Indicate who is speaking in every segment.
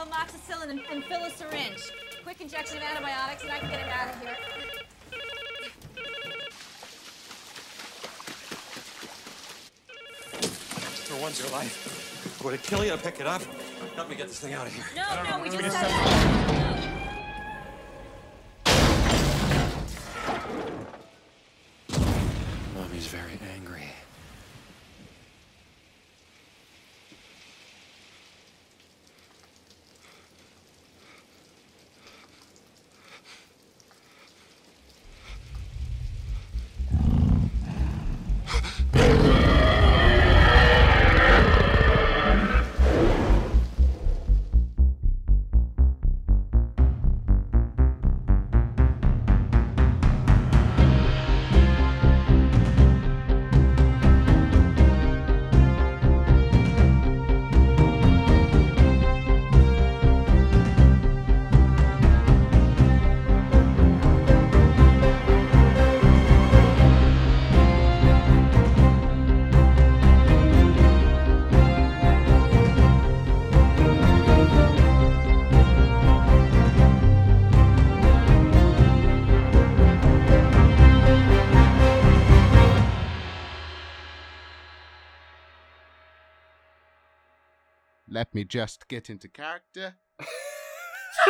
Speaker 1: of amoxicillin and, and fill a syringe. Quick injection of antibiotics, and I can get him out of here.
Speaker 2: For once in your life, would it kill you to pick it up? Help me get this thing out of here.
Speaker 1: No, no, we just said.
Speaker 3: Me just get into character.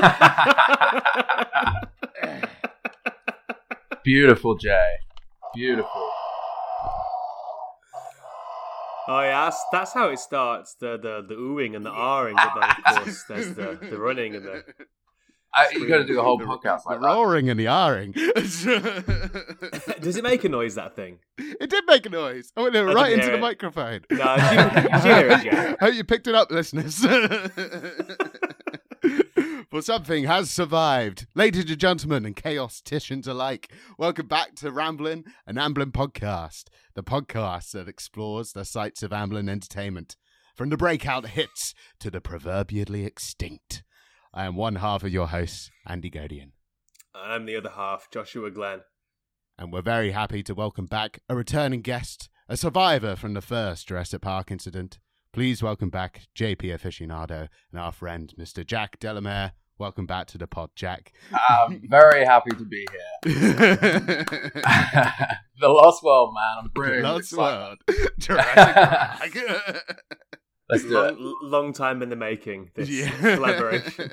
Speaker 4: Beautiful, Jay. Beautiful.
Speaker 5: Oh yeah, that's, that's how it starts. The the the oohing and the ahhing, but then of course there's the, the running and the.
Speaker 4: I, you got to do a whole
Speaker 3: The-
Speaker 4: podcast
Speaker 3: the
Speaker 4: like that.
Speaker 3: roaring and the ahring.
Speaker 5: Does it make a noise? That thing?
Speaker 3: it did make a noise. Oh, I went
Speaker 5: didn't
Speaker 3: right into
Speaker 5: hear
Speaker 3: the
Speaker 5: it.
Speaker 3: microphone.
Speaker 5: No, did you, did you hear it, Jack?
Speaker 3: Hope you picked it up, listeners. For something has survived. Ladies and gentlemen and chaos-ticians alike, welcome back to Ramblin' an Amblin podcast, the podcast that explores the sights of Amblin entertainment, from the breakout hits to the proverbially extinct. I am one half of your host, Andy Gaudion,
Speaker 5: And I'm the other half, Joshua Glenn.
Speaker 3: and we're very happy to welcome back a returning guest, a survivor from the first Jurassic Park incident. Please welcome back JP aficionado and our friend Mr. Jack De La Mare. Welcome back to the pod, Jack.
Speaker 4: I'm very happy to be here. the Lost World, man. I'm brilliant.
Speaker 3: Lost World. Jurassic Park.
Speaker 4: Let's do it.
Speaker 5: Long, long time in the making. This
Speaker 3: Yeah.
Speaker 5: collaboration.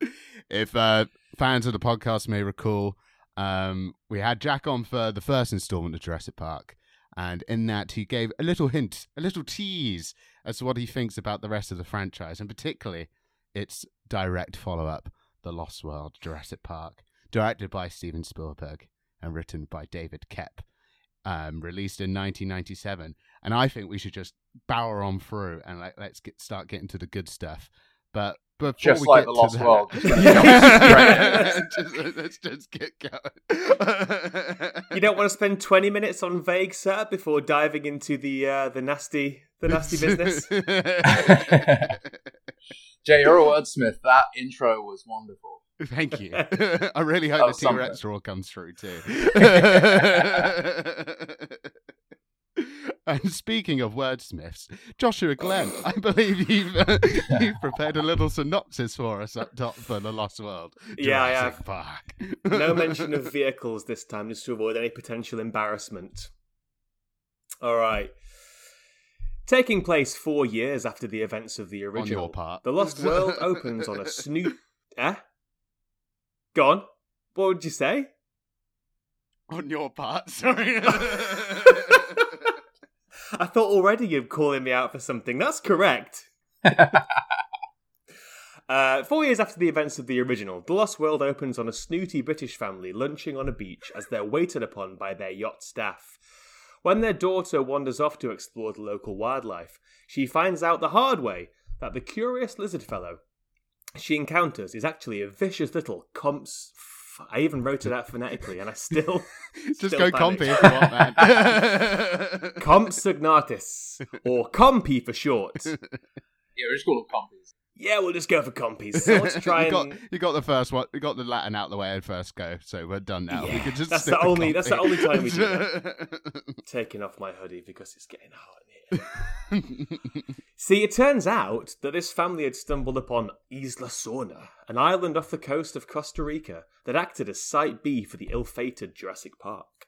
Speaker 3: if uh, fans of the podcast may recall, um, we had Jack on for the first installment of Jurassic Park, and in that he gave a little hint, a little tease as to what he thinks about the rest of the franchise, and particularly its direct follow-up, The Lost World: Jurassic Park, directed by Steven Spielberg and written by David Koepp. Um, released in 1997, and I think we should just bower on through and like let's get start getting to the good stuff. But before
Speaker 4: Just
Speaker 3: we
Speaker 4: like
Speaker 3: get
Speaker 4: The Lost
Speaker 3: to that,
Speaker 4: World, just gonna
Speaker 3: Yeah.
Speaker 4: jump straight
Speaker 3: Just- let's just get going.
Speaker 5: You don't want to spend 20 minutes on vague setup before diving into the uh, the nasty the nasty business.
Speaker 4: Jay, you're a wordsmith. That intro was wonderful.
Speaker 3: Thank you. I really hope the T Rex roar comes through too. and speaking of wordsmiths, Joshua Glenn, I believe you've uh, you've prepared a little synopsis for us up top for the Lost World.
Speaker 5: Yeah, I
Speaker 3: Jurassic
Speaker 5: have.
Speaker 3: Park.
Speaker 5: no mention of vehicles this time, just to avoid any potential embarrassment. All right. Taking place four years after the events of the original,
Speaker 3: part.
Speaker 5: The Lost World opens on a snoot. Eh? Gone. What would you say?
Speaker 3: on your part. Sorry.
Speaker 5: I thought already you're calling me out for something. That's correct. Uh, four years after the events of the original, The Lost World opens on a snooty British family lunching on a beach as they're waited upon by their yacht staff. When their daughter wanders off to explore the local wildlife, she finds out the hard way that the curious lizard fellow she encounters is actually a vicious little comps. F- I even wrote it out phonetically, and I still
Speaker 3: Just
Speaker 5: still
Speaker 3: go
Speaker 5: panic.
Speaker 3: compy if you want, man.
Speaker 5: Compsognathus, or Compy for short.
Speaker 4: Yeah, we're just call it compies.
Speaker 5: Yeah, we'll just go for compies. So let's try
Speaker 3: you
Speaker 5: and.
Speaker 3: got you got the first one. We got the Latin out the way at first go, so we're done now. we
Speaker 5: Yeah,
Speaker 3: could just
Speaker 5: that's the
Speaker 3: with
Speaker 5: only- that's the only time we do taking off my hoodie because it's getting hot in See, it turns out that this family had stumbled upon Isla Sorna, an island off the coast of Costa Rica that acted as Site B for the ill fated Jurassic Park.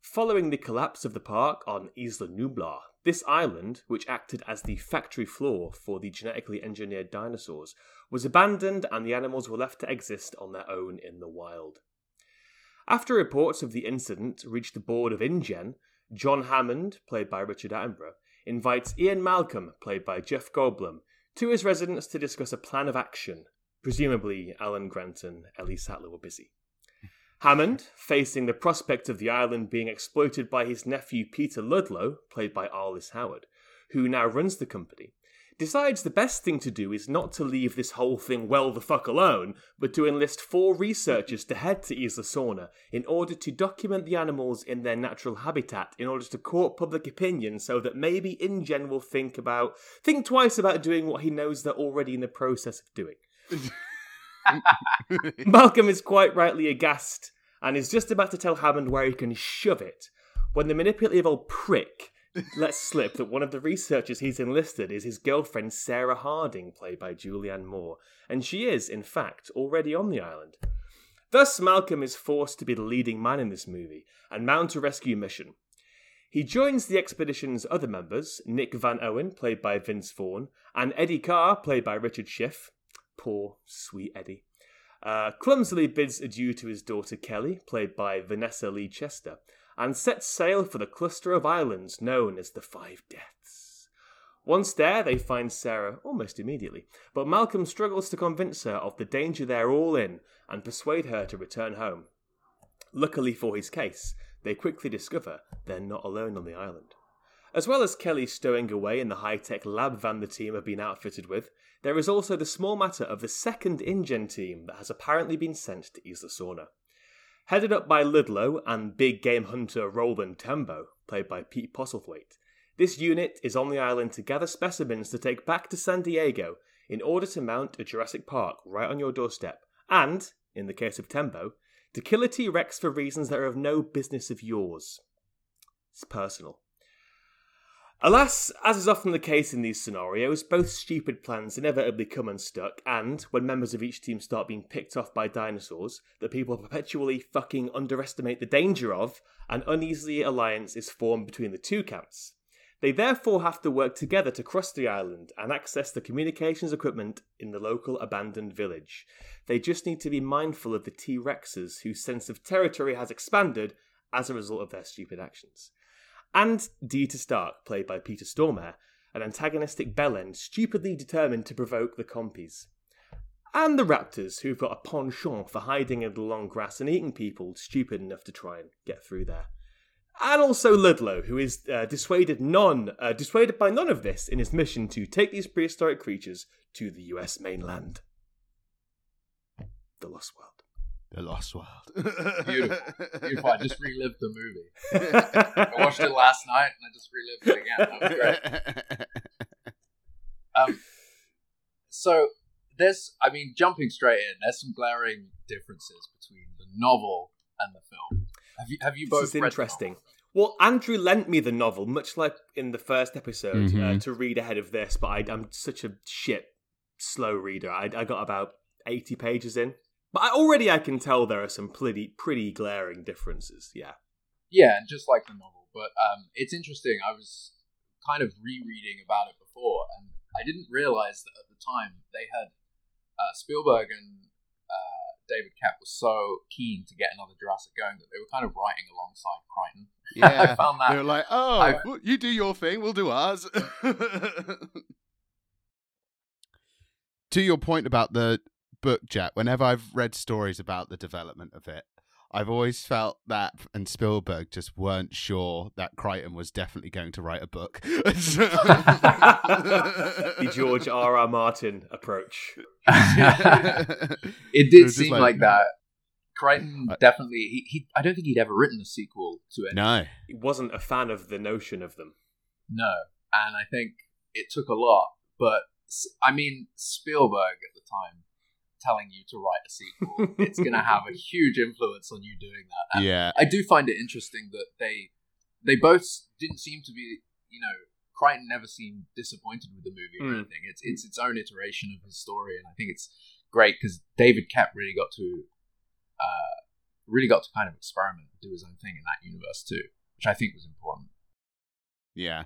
Speaker 5: Following the collapse of the park on Isla Nublar, this island, which acted as the factory floor for the genetically engineered dinosaurs, was abandoned and the animals were left to exist on their own in the wild. After reports of the incident reached the board of InGen, John Hammond, played by Richard Attenborough, invites Ian Malcolm, played by Jeff Goldblum, to his residence to discuss a plan of action. Presumably, Alan Grant and Ellie Sattler were busy. Hammond, facing the prospect of the island being exploited by his nephew Peter Ludlow, played by Arliss Howard, who now runs the company, decides the best thing to do is not to leave this whole thing well the fuck alone, but to enlist four researchers to head to Isla Sorna in order to document the animals in their natural habitat in order to court public opinion so that maybe InGen will think about think twice about doing what he knows they're already in the process of doing. Malcolm is quite rightly aghast and is just about to tell Hammond where he can shove it when the manipulative old prick lets slip that one of the researchers he's enlisted is his girlfriend Sarah Harding, played by Julianne Moore, and she is, in fact, already on the island. Thus, Malcolm is forced to be the leading man in this movie and mount a rescue mission. He joins the expedition's other members, Nick Van Owen, played by Vince Vaughn, and Eddie Carr, played by Richard Schiff. Poor, sweet Eddie. Uh, clumsily bids adieu to his daughter Kelly, played by Vanessa Lee Chester, and sets sail for the cluster of islands known as the Five Deaths. Once there, they find Sarah almost immediately, but Malcolm struggles to convince her of the danger they're all in and persuade her to return home. Luckily for his case, they quickly discover they're not alone on the island. As well as Kelly stowing away in the high tech lab van the team have been outfitted with, there is also the small matter of the second InGen team that has apparently been sent to Isla Sorna. Headed up by Ludlow and big game hunter Roland Tembo, played by Pete Postlethwaite, this unit is on the island to gather specimens to take back to San Diego in order to mount a Jurassic Park right on your doorstep, and, in the case of Tembo, to kill a T Rex for reasons that are of no business of yours. It's personal. Alas, as is often the case in these scenarios, both stupid plans inevitably come unstuck, and when members of each team start being picked off by dinosaurs that people perpetually fucking underestimate the danger of, an uneasy alliance is formed between the two camps. They therefore have to work together to cross the island and access the communications equipment in the local abandoned village. They just need to be mindful of the T Rexes whose sense of territory has expanded as a result of their stupid actions and Dieter Stark, played by Peter Stormare, an antagonistic bellend stupidly determined to provoke the compies. And the raptors, who've got a penchant for hiding in the long grass and eating people stupid enough to try and get through there. And also Ludlow, who is uh, dissuaded none, uh, dissuaded by none of this in his mission to take these prehistoric creatures to the U.S. mainland. The Lost World.
Speaker 3: The Lost World.
Speaker 4: Beautiful. Beautiful. I just relived the movie. I watched it last night and I just relived it again. That was great. Um, so there's, I mean, jumping straight in, there's some glaring differences between the novel and the film. Have you have you both?
Speaker 5: This is
Speaker 4: read
Speaker 5: interesting.
Speaker 4: novel?
Speaker 5: Well, Andrew lent me the novel, much like in the first episode, uh,
Speaker 3: Mhm.
Speaker 5: to read ahead of this, but I, I'm such a shit slow reader. I, I got about 80 pages in. But I, already I can tell there are some pretty, pretty glaring differences, yeah.
Speaker 4: Yeah, and just like the novel. But um, it's interesting. I was kind of rereading about it before, and I didn't realize that at the time they had uh, Spielberg and uh, David Koepp was so keen to get another Jurassic going that they were kind of writing alongside Crichton.
Speaker 3: yeah.
Speaker 4: I found that.
Speaker 3: They were like, oh,
Speaker 4: I-
Speaker 3: you do your thing, we'll do ours. to your point about the book, Jack, whenever I've read stories about the development of it, I've always felt that and Spielberg just weren't sure that Crichton was definitely going to write a book.
Speaker 5: The George R. R. Martin approach.
Speaker 4: it
Speaker 3: It
Speaker 4: did
Speaker 3: was just
Speaker 4: seem
Speaker 3: like-
Speaker 4: like, that. Crichton
Speaker 3: I-
Speaker 4: definitely. He, he. I don't think he'd ever written a sequel to it.
Speaker 3: no.
Speaker 5: He wasn't a fan of the notion of them.
Speaker 4: No, and I think it took a lot. But I mean, Spielberg at the time telling you to write a sequel, it's going to have a huge influence on you doing that. And
Speaker 3: Yeah.
Speaker 4: I do find it interesting that they they both didn't seem to be, you know, Crichton never seemed disappointed with the movie or
Speaker 5: Mm.
Speaker 4: anything. It's it's its own iteration of his story, and I think it's great because David Koepp really got to uh, really got to kind of experiment and do his own thing in that universe too, which I think was important.
Speaker 3: Yeah,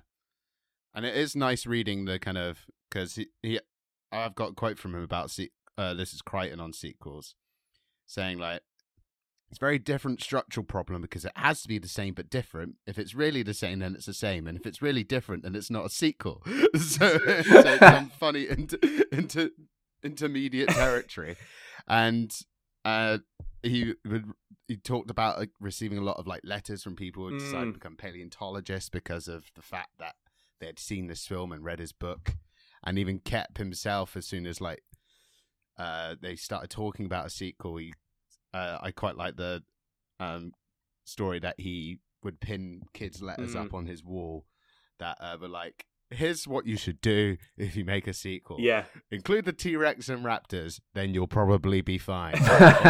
Speaker 3: and it is nice reading the kind of because he, he I've got a quote from him about se- uh, this is Crichton on sequels, saying like it's a very different structural problem because it has to be the same but different. If it's really the same, then it's the same, and if it's really different, then it's not a sequel. so, so it's some funny inter, inter, intermediate territory, and uh, he would he talked about like, receiving a lot of like letters from people who decided
Speaker 5: Mm.
Speaker 3: to become paleontologists because of the fact that they had seen this film and read his book, and even Koepp himself, as soon as like uh, they started talking about a sequel, he uh, I quite like the um, story that he would pin kids' letters
Speaker 5: Mm.
Speaker 3: up on his wall that uh, were like, "Here's what you should do if you make a sequel.
Speaker 5: Yeah.
Speaker 3: Include the T Rex and raptors, then you'll probably be fine.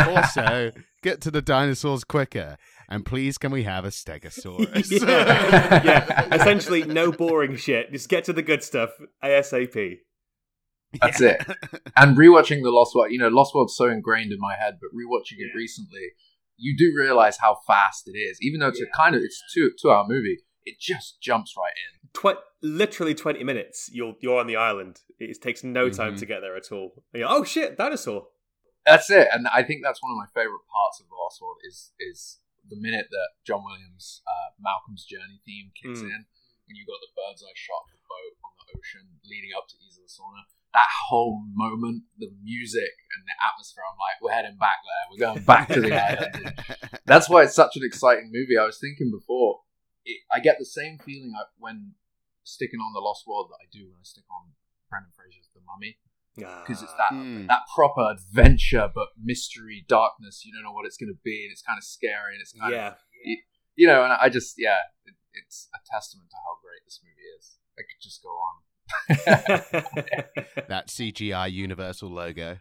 Speaker 3: Also, get to the dinosaurs quicker, and please, can we have a Stegosaurus?
Speaker 5: yeah. yeah. Essentially, no boring shit. Just get to the good stuff ASAP.
Speaker 4: That's it. And rewatching the Lost World, you know, Lost World's so ingrained in my head, but rewatching it recently, you do realize how fast it is. Even though it's a kind of it's two two hour movie, it just jumps right in.
Speaker 5: Tw- literally 20 minutes, you're, you're on the island. It takes no time
Speaker 3: Mhm.
Speaker 5: to get there at all. You're, oh shit, dinosaur.
Speaker 4: That's it, and I think that's one of my favorite parts of the Lost World is is the minute that John Williams' uh, Malcolm's Journey theme kicks
Speaker 5: Mm.
Speaker 4: in, when you got the bird's eye shot of the boat on the ocean leading up to Isla Sorna. That whole moment, the music and the atmosphere, I'm like, we're heading back there. We're going back to the island. That's why it's such an exciting movie. I was thinking before, it, I get the same feeling I- when sticking on the Lost World that I do when I stick on Brendan Fraser's The Mummy, because it's that
Speaker 3: Mm.
Speaker 4: that proper adventure, but mystery, darkness. You don't know what it's going to be, and it's kind of scary, and it's kind
Speaker 5: Yeah.
Speaker 4: of you know. And I just yeah, it, it's a testament to how great this movie is. I could just go on.
Speaker 3: that CGI Universal logo.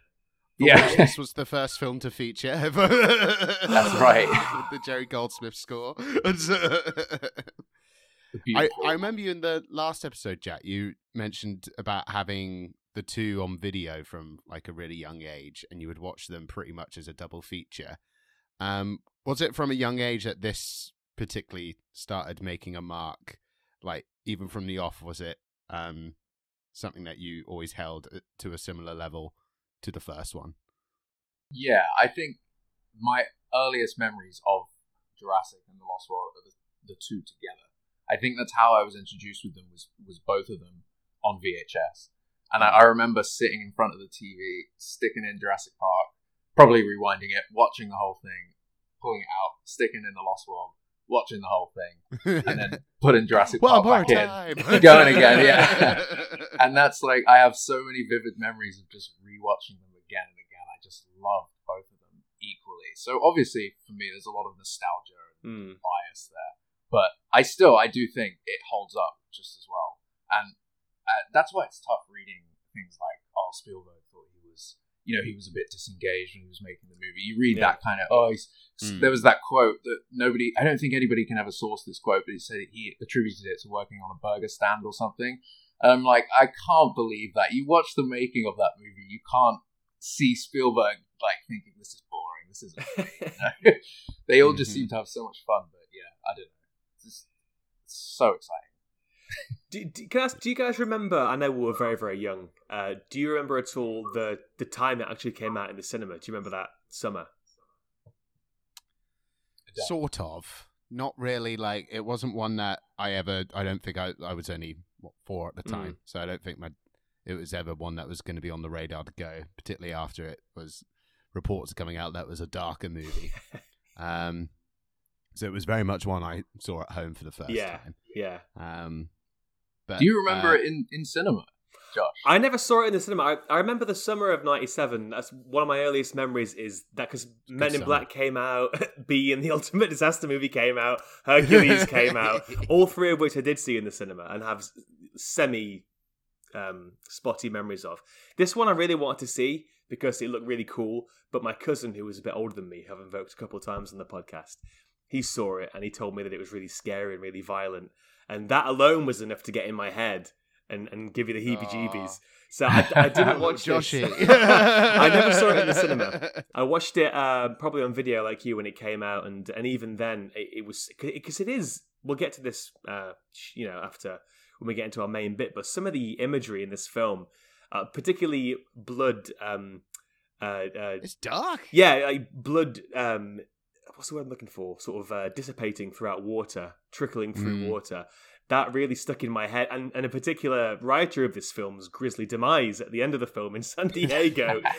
Speaker 4: Yeah.
Speaker 3: which this was the first film to feature. That's
Speaker 4: right.
Speaker 3: The Jerry Goldsmith score. I, I remember you in the last episode, Jack. You mentioned about having the two on video from like a really young age, and you would watch them pretty much as a double feature. Um, was it from a young age that this particularly started making a mark? Like even from the off, was it um, something that you always held uh, to a similar level to the first one?
Speaker 4: Yeah, I think my earliest memories of Jurassic and The Lost World are the, the two together. I think that's how I was introduced with them was was both of them on VHS. And I, I remember sitting in front of the TV, sticking in Jurassic Park, probably rewinding it, watching the whole thing, pulling it out, sticking in The Lost World, watching the whole thing, and then putting Jurassic
Speaker 3: One
Speaker 4: Park
Speaker 3: more
Speaker 4: back in. Going again, yeah. and that's like I have so many vivid memories of just rewatching them again and again. I just love both of them equally. So obviously for me, there's a lot of nostalgia and
Speaker 5: Mm.
Speaker 4: bias there, but I still I do think it holds up just as well, and uh, that's why it's tough reading things like oh Spielberg thought he was you know he was a bit disengaged when he was making the movie. You read
Speaker 5: Yeah.
Speaker 4: that kind of oh he's,
Speaker 3: Mm.
Speaker 4: there was that quote that nobody I don't think anybody can ever source this quote, but he said he attributed it to working on a burger stand or something. And I'm like, I can't believe that. You watch the making of that movie, you can't see Spielberg like thinking this is boring, this isn't funny. you know? they all just
Speaker 3: Mhm.
Speaker 4: seem to have so much fun, but yeah, I don't know. It's, just, it's so exciting.
Speaker 5: Do, do, can I ask, do you guys remember? I know we were very, very young. Uh, do you remember at all the the time it actually came out in the cinema? Do you remember that summer?
Speaker 3: Sort of not really like it wasn't one that i ever i don't think i, I was only what, four at the time
Speaker 5: Mm.
Speaker 3: so i don't think my it was ever one that was going to be on the radar to go particularly after it was reports coming out that it was a darker movie um so it was very much one i saw at home for the first
Speaker 5: Yeah.
Speaker 3: time
Speaker 5: Yeah,
Speaker 3: um but,
Speaker 4: Do you remember
Speaker 3: uh,
Speaker 4: it in, in cinema, Josh?
Speaker 5: I never saw it in the cinema. I, I remember the summer of '97. That's one of my earliest memories. Is that because Men in
Speaker 3: summer.
Speaker 5: Black came out, B and the Ultimate Disaster movie came out, Hercules came out. All three of which I did see in the cinema and have semi um, spotty memories of. This one I really wanted to see because it looked really cool. But my cousin, who was a bit older than me, have invoked a couple of times on the podcast. He saw it and he told me that it was really scary and really violent. And that alone was enough to get in my head and, and give you the heebie-jeebies. So I, I didn't watch.
Speaker 3: Joshy.
Speaker 5: I never saw it in the cinema. I watched it uh, probably on video like you when it came out, and and even then it, it was because it is. We'll get to this, uh, you know, after when we get into our main bit. But some of the imagery in this film, uh, particularly blood, um, uh, uh,
Speaker 3: It's dark.
Speaker 5: yeah, like blood. Um, what's the word I'm looking for? Sort of uh, dissipating throughout water, trickling through
Speaker 3: Mm.
Speaker 5: water. That really stuck in my head. And, and a particular writer of this film's grisly demise at the end of the film in San Diego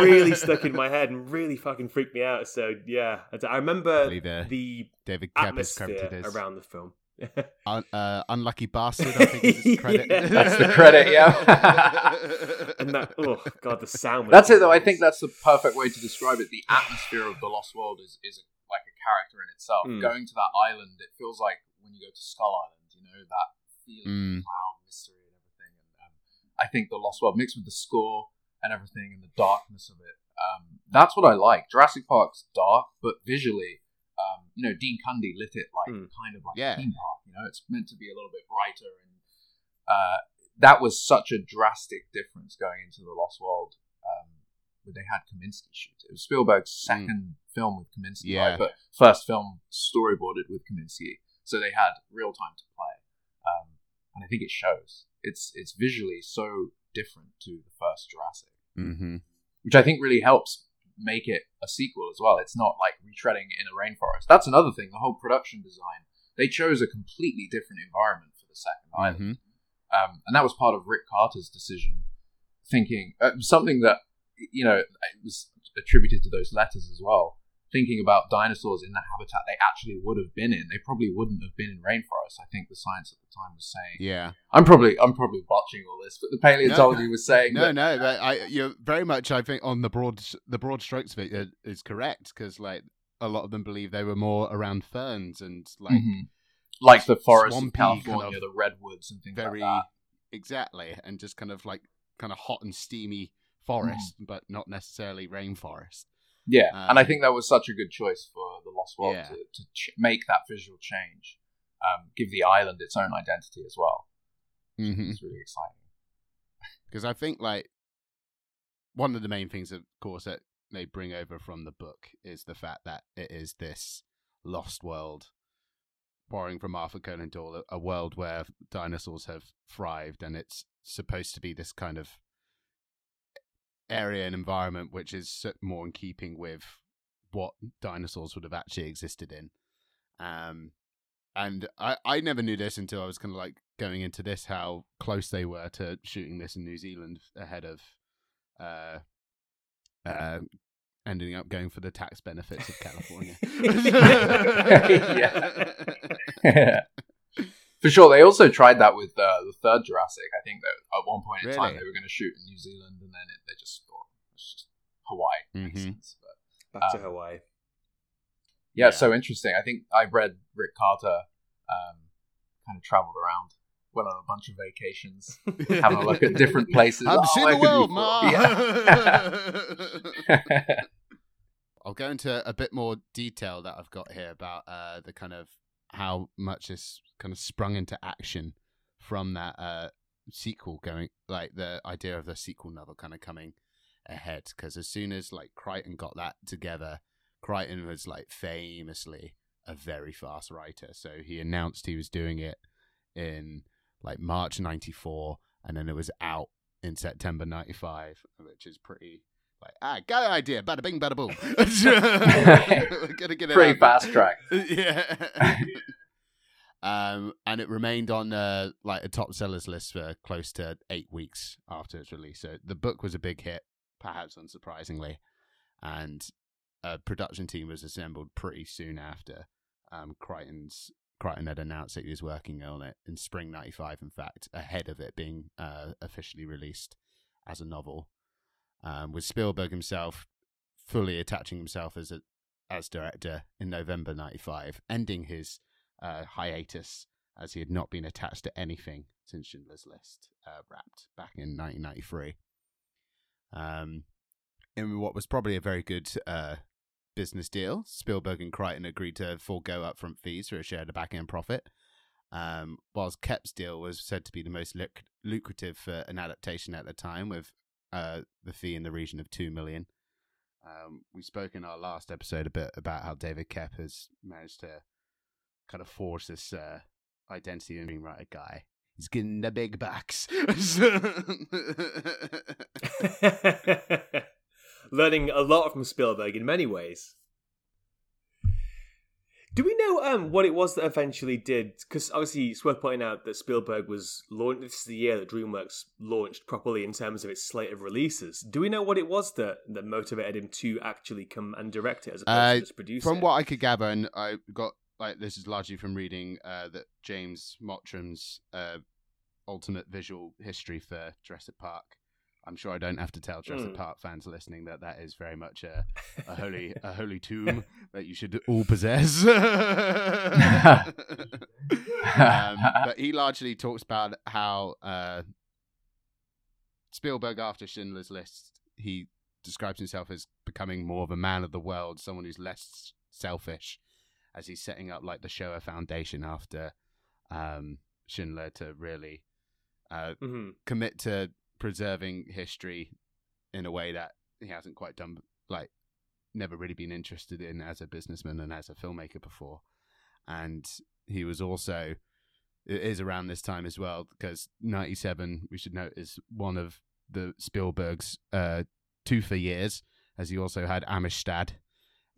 Speaker 5: really stuck in my head and really fucking freaked me out. So yeah, I- remember the
Speaker 3: David
Speaker 5: atmosphere around the film.
Speaker 3: un- uh, unlucky bastard. I think is his credit.
Speaker 5: Yeah.
Speaker 4: That's the credit, yeah.
Speaker 5: and that, oh god, the sound.
Speaker 4: That's it, though. I think that's the perfect way to describe it. The atmosphere of the Lost World is, is a, like a character in itself.
Speaker 5: Mm.
Speaker 4: Going to that island, it feels like when you go to Skull Island, you know, that feeling
Speaker 3: Mm.
Speaker 4: of cloud, mystery, and everything. And um, I think the Lost World, mixed with the score and everything and the darkness of it, um, that's what I like. Jurassic Park's dark, but visually, um, you know, Dean Cundy lit it like
Speaker 5: Mm.
Speaker 4: kind of like
Speaker 3: Yeah.
Speaker 4: a theme park. You know, it's meant to be a little bit brighter and. Uh, that was such a drastic difference going into the Lost World. Um, where they had Kaminski shoot it. It was Spielberg's second film with Kaminski,
Speaker 3: Yeah.
Speaker 4: right? But first film storyboarded with Kaminski, so they had real time to play, um, and I think it shows. It's it's visually so different to the first Jurassic,
Speaker 3: hmm
Speaker 4: which I think really helps make it a sequel as well. It's not like retreading in a rainforest. That's another thing. The whole production design. They chose a completely different environment for the second island.
Speaker 3: hmm
Speaker 4: Um, and that was part of Rick Carter's decision, thinking uh, something that you know it was attributed to those letters as well. Thinking about dinosaurs in the habitat they actually would have been in, they probably wouldn't have been in rainforest. I think the science at the time was saying.
Speaker 3: Yeah.
Speaker 4: I'm probably I'm probably botching all this, but the paleontology was saying
Speaker 3: No,
Speaker 4: that
Speaker 3: no, but I you're very much. I think on the broad the broad strokes of it uh, correct because like a lot of them believe they were more around ferns and like
Speaker 4: Mhm. like the forests of
Speaker 3: swampy kind of
Speaker 4: the redwoods and things
Speaker 3: very
Speaker 4: like that.
Speaker 3: exactly and just kind of like kind of hot and steamy forest,
Speaker 4: Mm-hmm.
Speaker 3: but not necessarily rainforest.
Speaker 4: Yeah, and I
Speaker 3: Um,
Speaker 4: think that was such a good choice for the Lost World
Speaker 3: Yeah.
Speaker 4: to, to ch- make that visual change, um, give the island its own identity as well.
Speaker 3: hmm
Speaker 4: It's really exciting.
Speaker 3: because I think like one of the main things, of course, that they bring over from the book is the fact that it is this lost world, borrowing from Arthur Conan Doyle, a world where dinosaurs have thrived, and it's supposed to be this kind of area and environment which is more in keeping with what dinosaurs would have actually existed in. Um, and I, I never knew this until I was kind of like going into this how close they were to shooting this in New Zealand ahead of uh, uh, ending up going for the tax benefits of California.
Speaker 4: Yeah. For sure, they also tried that with uh, the third Jurassic. I think that at one point in time they were going to shoot in New Zealand, and then it, they just thought it's just Hawaii makes
Speaker 3: Mhm.
Speaker 4: sense. But
Speaker 5: Back to
Speaker 4: Um,
Speaker 5: Hawaii.
Speaker 4: yeah,
Speaker 3: Yeah.
Speaker 4: so interesting. I think I read Rick Carter um, kind of traveled around, went on a bunch of vacations, having a look at different places.
Speaker 3: I've
Speaker 4: oh,
Speaker 3: seen the world, Ma.
Speaker 4: Yeah.
Speaker 3: I'll go into a bit more detail that I've got here about uh, the kind of how much this kind of sprung into action from that uh, sequel going, like the idea of the sequel novel kind of coming ahead. Because as soon as like Crichton got that together, Crichton was like famously a very fast writer. So he announced he was doing it in like March '94, and then it was out in September '95, which is pretty like ah, got an idea, bada bing, bada boom. We're gonna get it
Speaker 4: Pretty fast track.
Speaker 3: yeah. um, and it remained on uh, like a top sellers list for close to eight weeks after its release. So the book was a big hit, perhaps unsurprisingly, and a production team was assembled pretty soon after. Um, Crichton's Crichton had announced that he was working on it in spring '95. In fact, ahead of it being uh, officially released as a novel, um, with Spielberg himself fully attaching himself as a as director in November '95, ending his uh, hiatus as he had not been attached to anything since Schindler's List uh, wrapped back in 1993. Um, in what was probably a very good uh, business deal, Spielberg and Crichton agreed to forego upfront fees for a share of the back end profit. Um, whilst Koepp's deal was said to be the most luc- lucrative for an adaptation at the time, with uh, the fee in the region of two million. Um, we spoke in our last episode a bit about how David Koepp has managed to kind of force this uh, identity and screenwriter guy. He's getting the big bucks.
Speaker 5: Learning a lot from Spielberg in many ways. Do we know um, what it was that eventually did? Because obviously, it's worth pointing out that Spielberg was launched. This is the year that DreamWorks launched properly in terms of its slate of releases. Do we know what it was that that motivated him to actually come and direct it as opposed
Speaker 3: Uh,
Speaker 5: to just produce
Speaker 3: from
Speaker 5: it?
Speaker 3: what I could gather, and I got like this is largely from reading uh, that James Mottram's uh, alternate visual history for Jurassic Park. I'm sure I don't have to tell Jurassic
Speaker 5: Mm.
Speaker 3: Park fans listening that that is very much a, a holy a holy tomb that you should all possess. um, but he largely talks about how uh, Spielberg, after Schindler's List, he describes himself as becoming more of a man of the world, someone who's less selfish, as he's setting up like the Shoah Foundation after um, Schindler to really uh,
Speaker 5: Mhm.
Speaker 3: commit to preserving history in a way that he hasn't quite done, like never really been interested in as a businessman and as a filmmaker before. And he was also it is around this time as well because 97 we should note is one of the Spielberg's uh two for years as he also had Amistad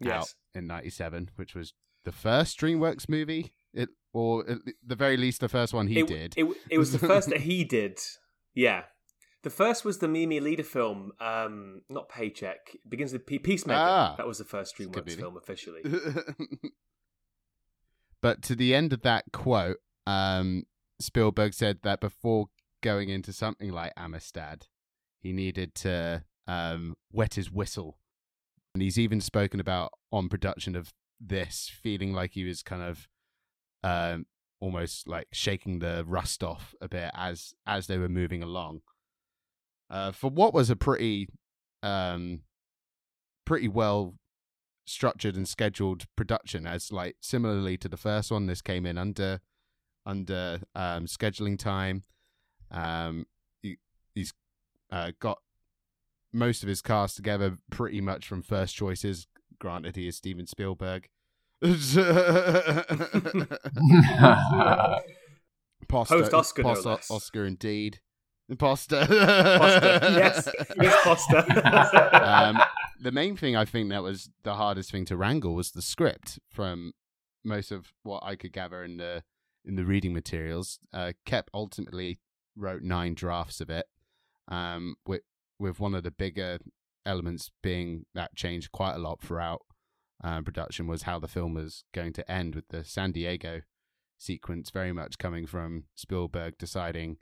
Speaker 3: out
Speaker 5: Yes.
Speaker 3: in 97 which was the first DreamWorks movie it or at the very least the first one he
Speaker 5: it,
Speaker 3: did
Speaker 5: It, it was the first that he did. Yeah. The first was the Mimi Leder film, um, not Paycheck. It begins with P- Peacemaker.
Speaker 3: Ah.
Speaker 5: that was the first DreamWorks film officially.
Speaker 3: but to the end of that quote, um, Spielberg said that before going into something like Amistad, he needed to um, wet his whistle. And he's even spoken about on production of this, feeling like he was kind of um, almost like shaking the rust off a bit as as they were moving along. Uh, for what was a pretty um, pretty well structured and scheduled production as like similarly to the first one this came in under under um scheduling time um he, he's uh, got most of his cast together pretty much from first choices granted he is steven spielberg Poster,
Speaker 5: Post-Oscar, no
Speaker 3: post. Oscar indeed. Imposter.
Speaker 5: Poster. yes, yes, Poster.
Speaker 3: um, the main thing I think that was the hardest thing to wrangle was the script from most of what I could gather in the in the reading materials. Uh, Koepp ultimately wrote nine drafts of it, um, with with one of the bigger elements being that changed quite a lot throughout uh, production was how the film was going to end with the San Diego sequence very much coming from Spielberg deciding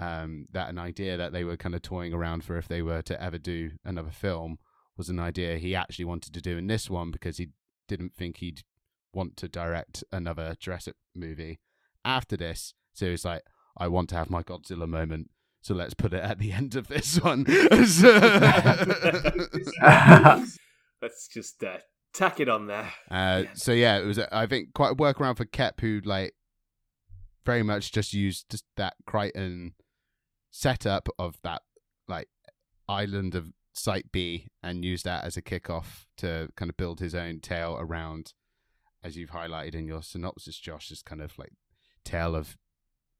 Speaker 3: um, that an idea that they were kind of toying around for if they were to ever do another film was an idea he actually wanted to do in this one because he didn't think he'd want to direct another Jurassic movie after this. So he's like, I want to have my Godzilla moment. So let's put it at the end of this one.
Speaker 5: Let's just uh, tack it on there.
Speaker 3: Uh, so yeah, it was I think quite a workaround for Koepp who like very much just used just that Crichton setup of that like island of Site B and used that as a kickoff to kind of build his own tale around, as you've highlighted in your synopsis, Josh, this kind of like tale of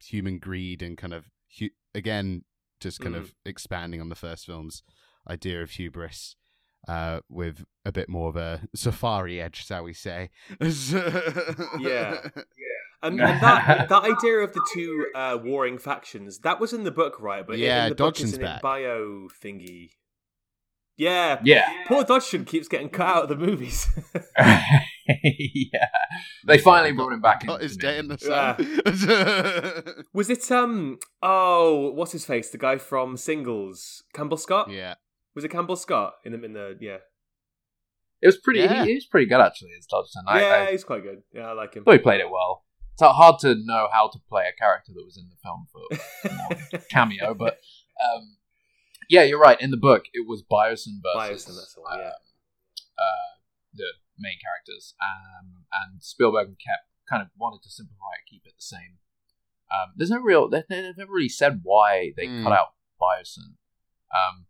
Speaker 3: human greed and kind of hu- again just kind of expanding on the first film's idea of hubris uh, with a bit more of a safari edge, shall we say?
Speaker 5: Yeah. And, and that that idea of the two uh, warring factions that was in the book, right? But
Speaker 3: Yeah,
Speaker 5: in the
Speaker 3: Dodgson's
Speaker 5: isn't
Speaker 3: back.
Speaker 5: bio thingy. Yeah,
Speaker 4: Yeah.
Speaker 5: Poor Dodgson keeps getting cut out of the movies.
Speaker 4: yeah. They finally brought him back.
Speaker 3: Got his day in
Speaker 4: the
Speaker 3: the sun.
Speaker 5: was it um? Oh, what's his face? The guy from Singles, Campbell Scott.
Speaker 3: yeah.
Speaker 5: Was it Campbell Scott in the in the yeah?
Speaker 4: It was pretty.
Speaker 3: Yeah.
Speaker 4: He, he was pretty good actually as Dodgson. I,
Speaker 5: yeah,
Speaker 4: I
Speaker 5: he's quite good. Yeah, I like him.
Speaker 4: thought he played it well. It's hard to know how to play a character that was in the film for cameo, but um, yeah, you're right. In the book, it was Biosyn versus
Speaker 5: Biosyn, that's the yeah.
Speaker 4: um, uh, the main characters, um, and Spielberg and Koepp kind of wanted to simplify it, keep it the same. Um, there's no real. They, they've never really said why they
Speaker 3: Mm.
Speaker 4: cut out Biosyn. Um,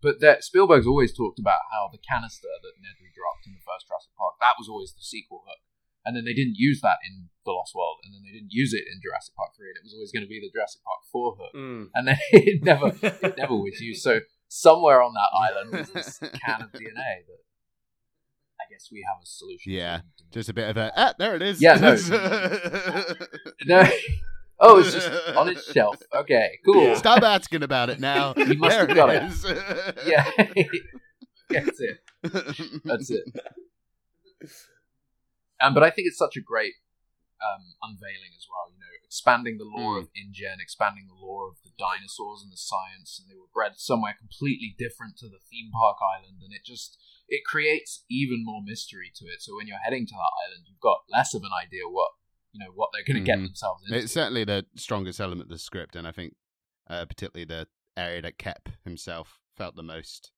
Speaker 4: but that Spielberg's always talked about how the canister that Nedry dropped in the first Jurassic Park that was always the sequel hook, and then they didn't use that in The Lost World, and then they didn't use it in Jurassic Park three, and it was always going to be the Jurassic Park four hook,
Speaker 5: Mm.
Speaker 4: and then it never it never was used. So somewhere on that island was this can of DNA that I guess we have a solution.
Speaker 3: Yeah,
Speaker 4: to.
Speaker 3: Just a bit of a ah, there it is.
Speaker 4: Yeah, no. no. Oh, it's just on its shelf. Okay, cool.
Speaker 5: Yeah.
Speaker 3: Stop asking about it now.
Speaker 4: You must
Speaker 3: there
Speaker 4: have got it.
Speaker 3: is.
Speaker 4: Yeah, that's it. That's it. Um, but I think it's such a great um, unveiling as well. You know, expanding the lore of InGen, expanding the lore of the dinosaurs and the science, and they were bred somewhere completely different to the theme park island, and it just it creates even more mystery to it. So when you're heading to that island, you've got less of an idea what you know what they're going to get
Speaker 3: Mhm.
Speaker 4: themselves into.
Speaker 3: It's certainly the strongest element of the script, and I think uh, particularly the area that Koepp himself felt the most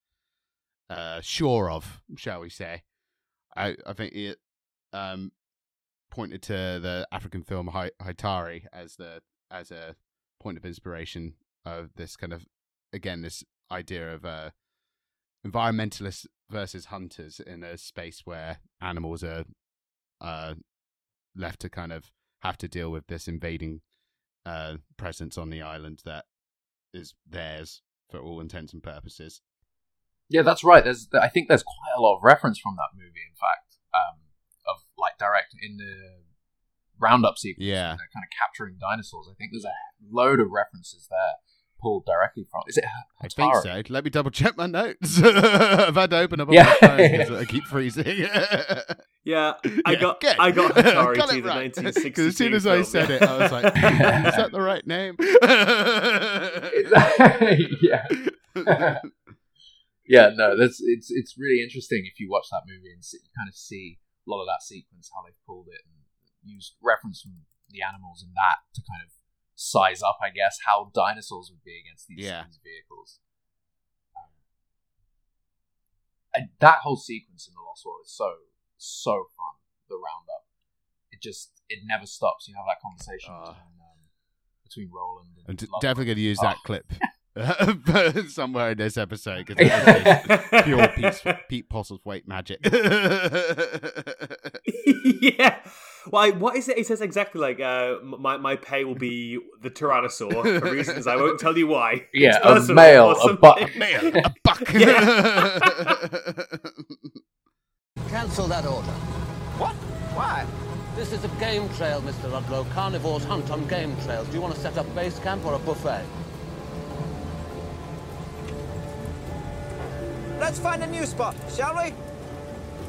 Speaker 3: uh, sure of, shall we say. I, I think it um, pointed to the African film Hatari as the as a point of inspiration of this kind of again this idea of uh, environmentalists versus hunters in a space where animals are uh, left to kind of have to deal with this invading uh, presence on the island that is theirs for all intents and purposes.
Speaker 4: Yeah, that's right. There's, I think there's quite a lot of reference from that movie. In fact, um, like direct in the roundup sequence,
Speaker 3: Yeah.
Speaker 4: when they're kind of capturing dinosaurs. I think there's a load of references there pulled directly from. Is it?
Speaker 3: I think so. Let me double check my notes. I've had to open up all
Speaker 4: Yeah.
Speaker 3: my phones 'cause I keep freezing.
Speaker 5: Yeah, I
Speaker 3: Yeah,
Speaker 5: got
Speaker 3: good.
Speaker 5: I got Hatari
Speaker 3: Got
Speaker 5: to
Speaker 3: it
Speaker 5: the
Speaker 3: right.
Speaker 5: 1962
Speaker 3: 'Cause as soon as I
Speaker 5: film.
Speaker 3: said it, I was like, hmm, "Is that the right name?"
Speaker 4: yeah. yeah, no, that's it's it's really interesting if you watch that movie and see, you kind of see a lot of that sequence how they've pulled it and used reference from the animals in that to kind of size up, I guess, how dinosaurs would be against these,
Speaker 3: Yeah.
Speaker 4: these vehicles. Um, and that whole sequence in the Lost World is so so fun. The roundup, it just it never stops. You have that conversation
Speaker 3: Ah.
Speaker 4: between, um, between Roland and
Speaker 3: I'm d- definitely going to use that
Speaker 4: Oh.
Speaker 3: clip somewhere in this episode because it's pure Pete, Pete Postlethwaite magic.
Speaker 5: Yeah. Why? What is it? He says exactly like, uh, "My my pay will be the Tyrannosaur for reasons I won't tell you why."
Speaker 4: Yeah, a male, a buck.
Speaker 3: Man, a buck.
Speaker 6: Cancel that order.
Speaker 7: What? Why?
Speaker 6: This is a game trail, Mr. Ludlow. Carnivores hunt on game trails. Do you want to set up base camp or a buffet?
Speaker 7: Let's find a new spot, shall we?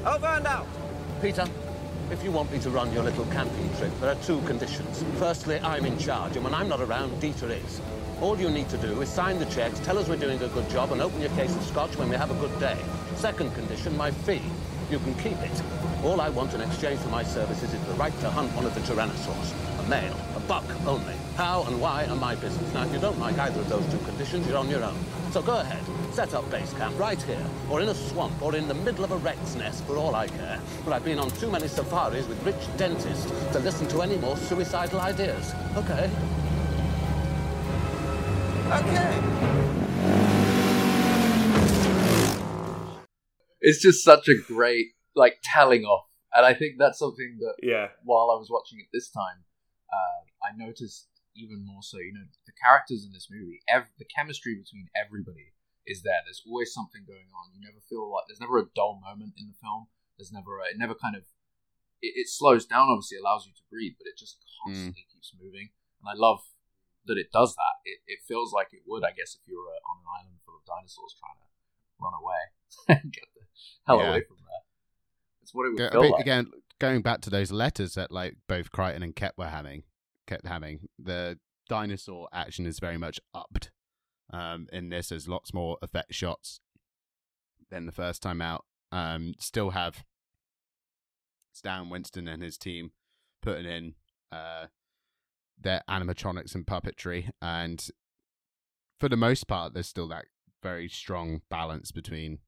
Speaker 7: Over and out.
Speaker 6: Peter, if you want me to run your little camping trip, there are two conditions. Firstly, I'm in charge, and when I'm not around, Dieter is. All you need to do is sign the checks, tell us we're doing a good job, and open your case of scotch when we have a good day. Second condition, my fee. You can keep it. All I want in exchange for my services is the right to hunt one of the tyrannosaurs. A male, a buck only. How and why are my business. Now, if you don't like either of those two conditions, you're on your own. So go ahead, set up base camp right here, or in a swamp, or in the middle of a rex nest, for all I care. But I've been on too many safaris with rich dentists to listen to any more suicidal ideas. Okay?
Speaker 7: Okay.
Speaker 4: It's just such a great like telling off, and I think that's something that
Speaker 5: Yeah.
Speaker 4: while I was watching it this time, uh, I noticed even more so. You know, the characters in this movie, ev- the chemistry between everybody is there. There's always something going on. You never feel like there's never a dull moment in the film. There's never a, it never kind of it, it slows down. Obviously, allows you to breathe, but it just constantly keeps moving. And I love that it does that. It, it feels like it would, I guess, if you were uh, on an island full of dinosaurs trying to run away and get the hell
Speaker 3: Yeah.
Speaker 4: away from there. It's what it would
Speaker 3: Go-
Speaker 4: feel
Speaker 3: think,
Speaker 4: like.
Speaker 3: Again, going back to those letters that like both Crichton and Koepp were having, kept having, the dinosaur action is very much upped. Um, in this, there's lots more effect shots than the first time out. Um, still have Stan Winston and his team putting in uh, their animatronics and puppetry, and for the most part, there's still that very strong balance between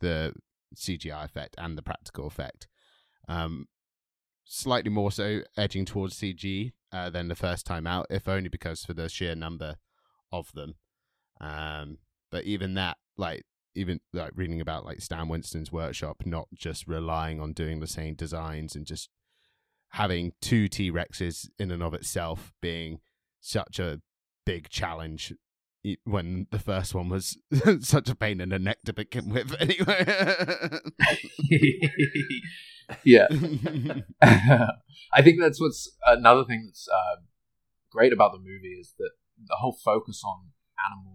Speaker 3: the CGI effect and the practical effect. Um, slightly more so edging towards CG uh, than the first time out, if only because for the sheer number of them. Um, but even that, like even like reading about like Stan Winston's workshop, not just relying on doing the same designs and just having two T Rexes in and of itself being such a big challenge when the first one was such a pain in the neck to begin with anyway
Speaker 4: yeah. I think that's what's another thing that's uh, great about the movie is that the whole focus on animal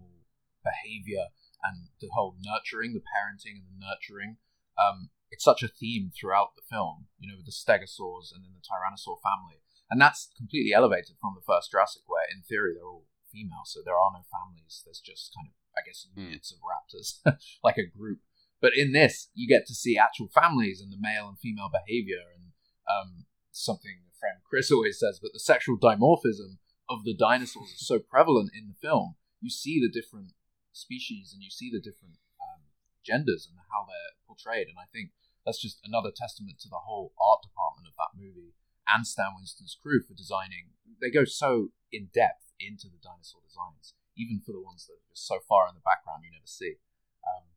Speaker 4: behavior and the whole nurturing, the parenting and the nurturing. Um, it's such a theme throughout the film, you know, with the stegosaurs and then the tyrannosaur family. And that's completely elevated from the first Jurassic, where in theory they're all female, so there are no families. There's just kind of, I guess, units of raptors, like a group. But in this, you get to see actual families and the male and female behavior, and um, something a friend Chris always says. But the sexual dimorphism of the dinosaurs is so prevalent in the film. You see the different species and you see the different um, genders and how they're portrayed. And I think that's just another testament to the whole art department of that movie and Stan Winston's crew for designing. They go so in depth into the dinosaur designs, even for the ones that are just so far in the background you never see. Um,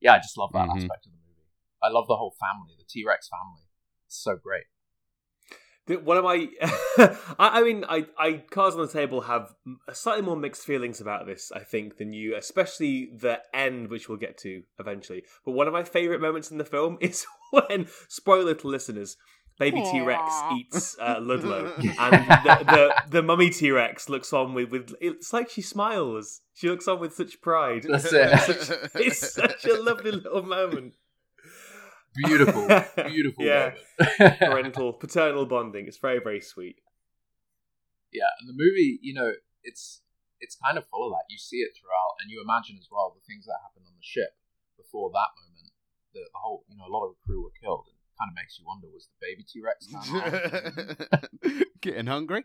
Speaker 4: yeah, I just love that
Speaker 3: Mhm.
Speaker 4: aspect of the movie. I love the whole family, the T Rex family. It's so great.
Speaker 5: The- One of my, I, I mean, I, I, cards on the table have slightly more mixed feelings about this, I think, than you, especially the end, which we'll get to eventually. But one of my favorite moments in the film is when, spoiler to listeners, baby T Rex eats uh, Ludlow, and the, the the mummy T Rex looks on with with. It's like she smiles. She looks on with such pride.
Speaker 4: That's it.
Speaker 5: Such- it's such a lovely little moment.
Speaker 4: Beautiful, beautiful
Speaker 5: Yeah.
Speaker 4: moment.
Speaker 5: Parental, paternal bonding. It's very, very sweet.
Speaker 4: yeah, and the movie, you know, it's it's kind of full of that. You see it throughout, and you imagine as well the things that happened on the ship before that moment. The, the whole, you know, a lot of the crew were killed. It kind of makes you wonder: was the baby T Rex
Speaker 3: Getting hungry?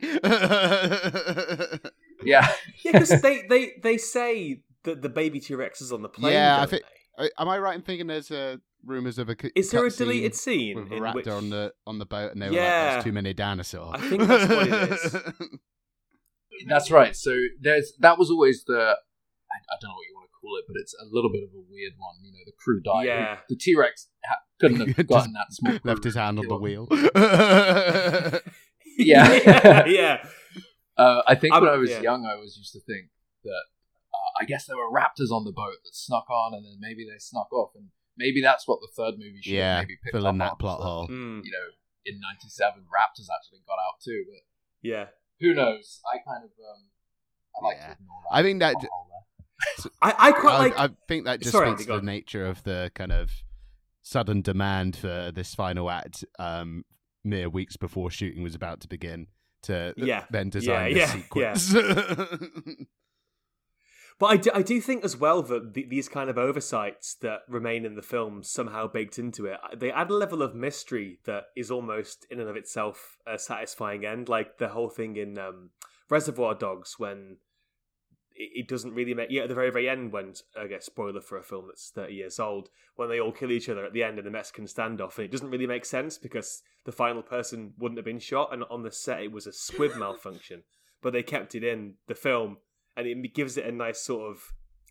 Speaker 4: Yeah,
Speaker 5: Yeah, because they, they, they say that the baby T Rex is on the plane.
Speaker 3: Yeah, I think-
Speaker 5: they?
Speaker 3: Am I right in thinking there's uh, rumors of a cu-
Speaker 5: Is there a deleted
Speaker 3: scene
Speaker 5: scene
Speaker 3: with a
Speaker 5: in
Speaker 3: raptor
Speaker 5: which
Speaker 3: on the on the boat, and they were like,
Speaker 5: Yeah.
Speaker 3: "There's too many dinosaurs."
Speaker 5: I think that's what it is.
Speaker 4: that's right. So there's that was always the I, I don't know what you want to call it, but it's a little bit of a weird one. You know, the crew died.
Speaker 5: Yeah.
Speaker 4: the T Rex ha- couldn't have
Speaker 3: Just
Speaker 4: gotten that small.
Speaker 3: left his hand on the
Speaker 4: killed.
Speaker 3: wheel.
Speaker 4: Yeah.
Speaker 5: yeah, yeah.
Speaker 4: Uh, I think
Speaker 5: I'm-
Speaker 4: when I was
Speaker 5: yeah.
Speaker 4: young, I was used to think that uh, I guess there were raptors on the boat that snuck on, and then maybe they snuck off, and maybe that's what the third movie should
Speaker 3: yeah,
Speaker 4: have maybe picked
Speaker 3: fill in that plot hole.
Speaker 5: Mm,
Speaker 4: You know, in '97, raptors actually got out too, but
Speaker 5: yeah.
Speaker 4: who knows? I kind of um, I like
Speaker 3: Yeah.
Speaker 4: to ignore that.
Speaker 3: I think that
Speaker 4: plot.
Speaker 5: I, I quite
Speaker 3: I,
Speaker 5: like.
Speaker 3: I think that just
Speaker 5: Sorry,
Speaker 3: speaks to the nature of the kind of sudden demand for this final act um, mere weeks before shooting was about to begin to
Speaker 5: Yeah.
Speaker 3: then design
Speaker 5: Yeah,
Speaker 3: this
Speaker 5: yeah,
Speaker 3: sequence.
Speaker 5: But I do, I do think as well that the, these kind of oversights that remain in the film somehow baked into it. They add a level of mystery that is almost in and of itself a satisfying end. Like the whole thing in um, Reservoir Dogs when it, it doesn't really make yeah at the very very end when I guess spoiler for a film that's thirty years old when they all kill each other at the end in the Mexican standoff and it doesn't really make sense because the final person wouldn't have been shot and on the set it was a squib malfunction, but they kept it in the film and it gives it a nice sort of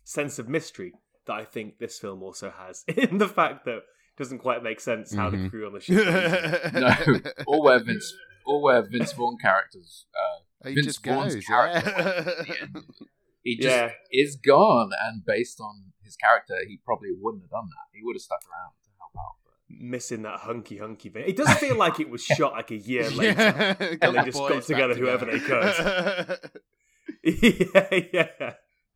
Speaker 5: sense of mystery that I think this film also has in the fact that it doesn't quite make sense how the
Speaker 3: Mhm.
Speaker 5: crew on the ship.
Speaker 4: no, or where Vince, or where Vince Vaughn characters, uh,
Speaker 3: he
Speaker 4: Vince
Speaker 3: just
Speaker 4: Vaughn's
Speaker 3: goes,
Speaker 4: character
Speaker 3: yeah.
Speaker 4: at the end. he just
Speaker 5: Yeah.
Speaker 4: is gone, and based on his character, he probably wouldn't have done that. He would have stuck around to help out. But
Speaker 5: Missing that hunky hunky bit. It does feel like it was shot like a year later.
Speaker 3: Yeah,
Speaker 5: And they just got
Speaker 3: boys back
Speaker 5: together whoever they
Speaker 3: together.
Speaker 5: yeah, yeah.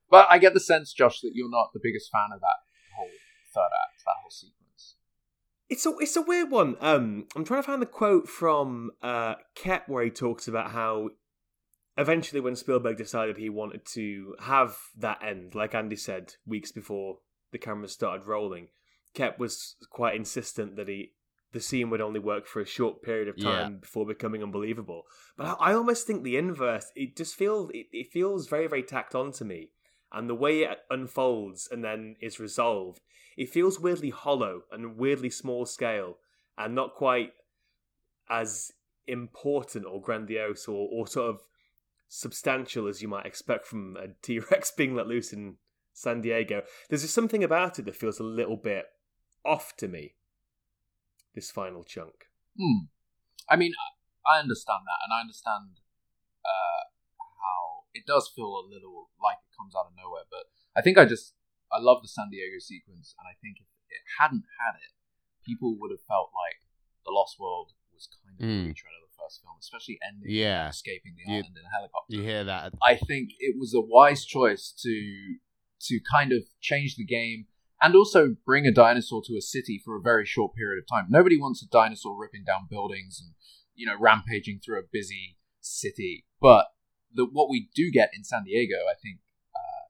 Speaker 4: but I get the sense, Josh, that you're not the biggest fan of that whole third act, that whole sequence.
Speaker 5: It's a it's a weird one. Um, I'm trying to find the quote from uh, Koepp where he talks about how eventually when Spielberg decided he wanted to have that end, like Andy said weeks before the cameras started rolling, Koepp was quite insistent that he the scene would only work for a short period of time before becoming unbelievable. But I, I almost think the inverse. It just feels it, it feels very very tacked on to me, and the way it unfolds and then is resolved, it feels weirdly hollow and weirdly small scale, and not quite. as important or grandiose or, or sort of substantial as you might expect from a T Rex being let loose in San Diego. There's just something about it that feels a little bit off to me. This final chunk.
Speaker 4: Hmm. I mean, I understand that, and I understand uh, how it does feel a little like it comes out of nowhere. But I think I just I love the San Diego sequence, and I think if it hadn't had it, people would have felt like the Lost World was kind of
Speaker 3: Mm.
Speaker 4: a retread of the first film, especially ending
Speaker 3: Yeah.
Speaker 4: escaping the
Speaker 3: You-
Speaker 4: island in a helicopter.
Speaker 3: You hear that?
Speaker 4: I think it was a wise choice to to kind of change the game and also bring a dinosaur to a city for a very short period of time. Nobody wants a dinosaur ripping down buildings and you know rampaging through a busy city. But the, what we do get in San Diego, I think, uh,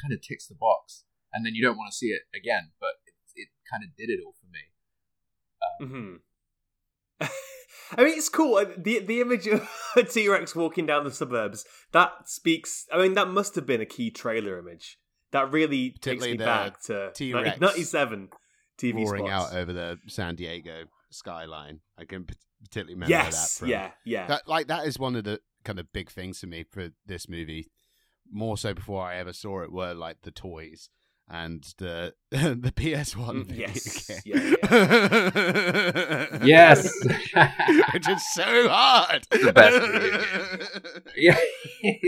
Speaker 4: kind of ticks the box. And then you don't want to see it again, but it, it kind of did it all for me.
Speaker 5: hmm I mean, it's cool. Uh, The the image of a T Rex walking down the suburbs that speaks. I mean, that must have been a key trailer image. That really takes me back to
Speaker 3: T-Rex
Speaker 5: ninety seven TV
Speaker 3: roaring
Speaker 5: spots.
Speaker 3: out over the San Diego skyline. I can particularly remember
Speaker 5: yes,
Speaker 3: that. From,
Speaker 5: yeah, yeah.
Speaker 3: That like that is one of the kind of big things for me for this movie. More so before I ever saw it were like the toys and the the PS One
Speaker 5: Mm, yes,
Speaker 3: game.
Speaker 5: yeah,
Speaker 4: Yes.
Speaker 3: which is so hard.
Speaker 4: The best yeah,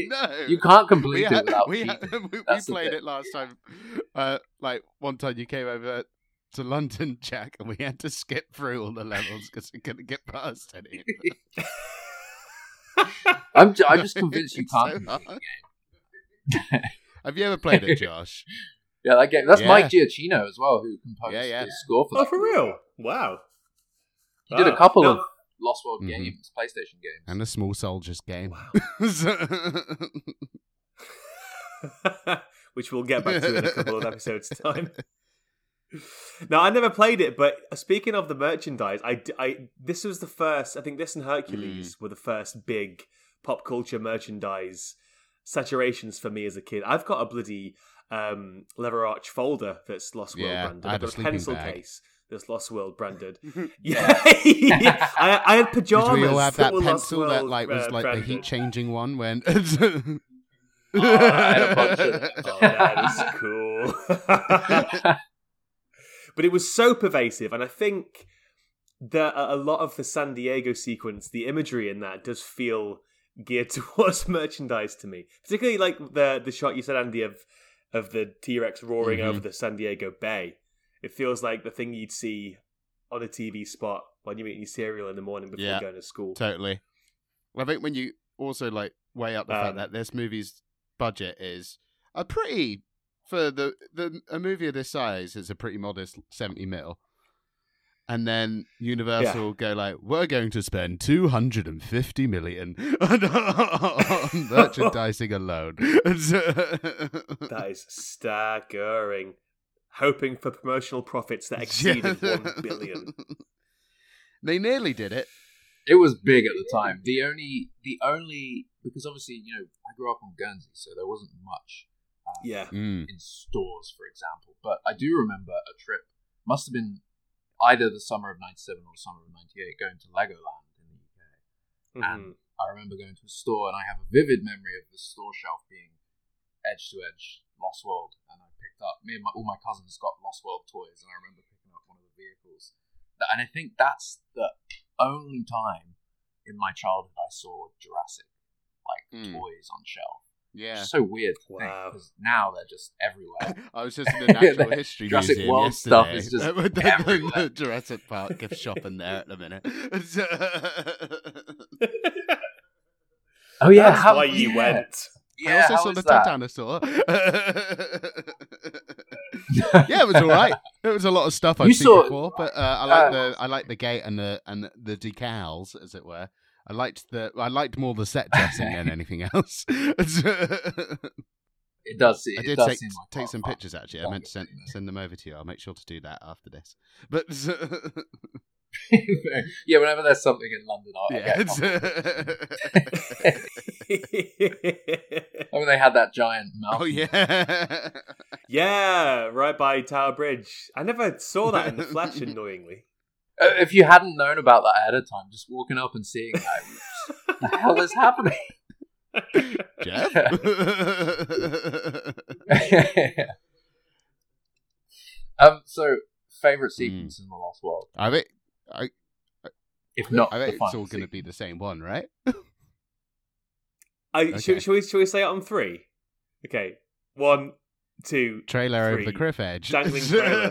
Speaker 3: no,
Speaker 4: you can't
Speaker 3: we
Speaker 4: complete
Speaker 3: had,
Speaker 4: it without
Speaker 3: we, had, we, we played it last time. Uh, like one time you came over to London, Jack, and we had to skip through all the levels because we couldn't get past any.
Speaker 4: I'm, ju- I'm just convinced you can't
Speaker 3: so
Speaker 4: complete
Speaker 3: hard.
Speaker 4: the game.
Speaker 3: Have you ever played it, Josh?
Speaker 4: Yeah, that game. That's
Speaker 3: Yeah.
Speaker 4: Mike Giacchino as well, who composed
Speaker 3: Yeah, yeah.
Speaker 4: the score for that.
Speaker 5: oh, for real? Wow.
Speaker 4: He did a couple
Speaker 5: No.
Speaker 4: of Lost World
Speaker 3: Mhm.
Speaker 4: games, PlayStation games.
Speaker 3: and a Small Soldiers game.
Speaker 5: Wow. Which we'll get back to in a couple of episodes' time. Now, I never played it, but speaking of the merchandise, I, I this was the first. I think this and
Speaker 3: Mm.
Speaker 5: Hercules were the first big pop culture merchandise saturations for me as a kid. I've got a bloody um, leather arch folder that's Lost World
Speaker 3: Yeah,
Speaker 5: branded.
Speaker 3: I
Speaker 5: I've
Speaker 3: had a
Speaker 5: a pencil
Speaker 3: bag.
Speaker 5: case that's Lost World branded. yeah, yeah. I, I had
Speaker 3: Did
Speaker 5: pajamas.
Speaker 3: we all have that
Speaker 5: were Lost
Speaker 3: pencil that like was
Speaker 5: uh,
Speaker 3: like the heat changing one when?
Speaker 4: Oh, I had a bunch of-
Speaker 5: Oh, that is cool. but it was so pervasive, and I think that a a lot of the San Diego sequence, the imagery in that does feel geared towards merchandise to me. Particularly like the the shot you said, Andy, of of the T Rex roaring
Speaker 3: Mhm.
Speaker 5: over the San Diego Bay. It feels like the thing you'd see on a TV spot when you're eating your cereal in the morning before
Speaker 3: Yeah.
Speaker 5: going to school.
Speaker 3: totally. Well, I think when you also like weigh up the
Speaker 5: Um,
Speaker 3: fact that this movie's budget is a pretty for the the a movie of this size is a pretty modest seventy mil. And then Universal go like, we're going to spend two hundred and fifty million on, on merchandising alone.
Speaker 5: That is staggering. Hoping for promotional profits that exceeded one billion.
Speaker 3: They nearly did it.
Speaker 4: It was big at the time. The only, the only, because obviously, you know, I grew up on Guernsey, so there wasn't much uh,
Speaker 5: Yeah.
Speaker 3: Mm.
Speaker 4: in stores, for example. But I do remember a trip, must have been either the summer of 97 or the summer of 98, going to Legoland in the UK.
Speaker 5: Mhm.
Speaker 4: I remember going to a store, and I have a vivid memory of the store shelf being edge to edge Lost World, and I picked up. Me and my, all my cousins got Lost World toys, and I remember picking up one of the vehicles. And I think that's the only time in my childhood I saw Jurassic like
Speaker 3: Mm.
Speaker 4: toys on shelf.
Speaker 3: Yeah.
Speaker 4: So weird,
Speaker 5: Wow.
Speaker 4: because now they're just everywhere.
Speaker 3: I was just in the Natural
Speaker 4: The
Speaker 3: History
Speaker 4: Jurassic
Speaker 3: Museum
Speaker 4: World
Speaker 3: yesterday.
Speaker 4: stuff is just
Speaker 3: with the, the- the Jurassic Park gift shop in there at the minute.
Speaker 4: oh yeah,
Speaker 5: That's
Speaker 4: how,
Speaker 5: why you
Speaker 4: yeah.
Speaker 5: went.
Speaker 4: Yeah,
Speaker 3: I also saw
Speaker 4: is
Speaker 3: the
Speaker 4: that?
Speaker 3: dinosaur. yeah, it was all right. It was a lot of stuff I'd
Speaker 4: You
Speaker 3: seen
Speaker 4: saw-
Speaker 3: before, but uh, I like
Speaker 4: uh,
Speaker 3: the I like the gate and the and the decals, as it were. I liked the I liked more the set dressing than anything else.
Speaker 4: It does. It
Speaker 3: I did
Speaker 4: does
Speaker 3: take,
Speaker 4: seem like
Speaker 3: take some
Speaker 4: fun.
Speaker 3: pictures actually. I meant to send,
Speaker 4: thing,
Speaker 3: send them over to you. I'll make sure to do that after this. But
Speaker 4: yeah, whenever there's something in London, I'll,
Speaker 3: yeah,
Speaker 4: I'll
Speaker 3: it's-
Speaker 4: I mean, they had that giant mouth.
Speaker 3: oh yeah,
Speaker 5: yeah, right by Tower Bridge. I never saw that in the flesh, annoyingly.
Speaker 4: Uh, If you hadn't known about that ahead of time, just walking up and seeing that, what the hell is happening?
Speaker 3: Jeff?
Speaker 4: um. So, favorite sequence in the Lost World,
Speaker 3: I think I,
Speaker 4: if not
Speaker 3: I think it's all going to be the same one, right?
Speaker 5: I,
Speaker 3: Okay.
Speaker 5: should, should we shall we say it on three? Okay, one, two,
Speaker 3: Trailer over the cliff edge.
Speaker 5: dangling trailer.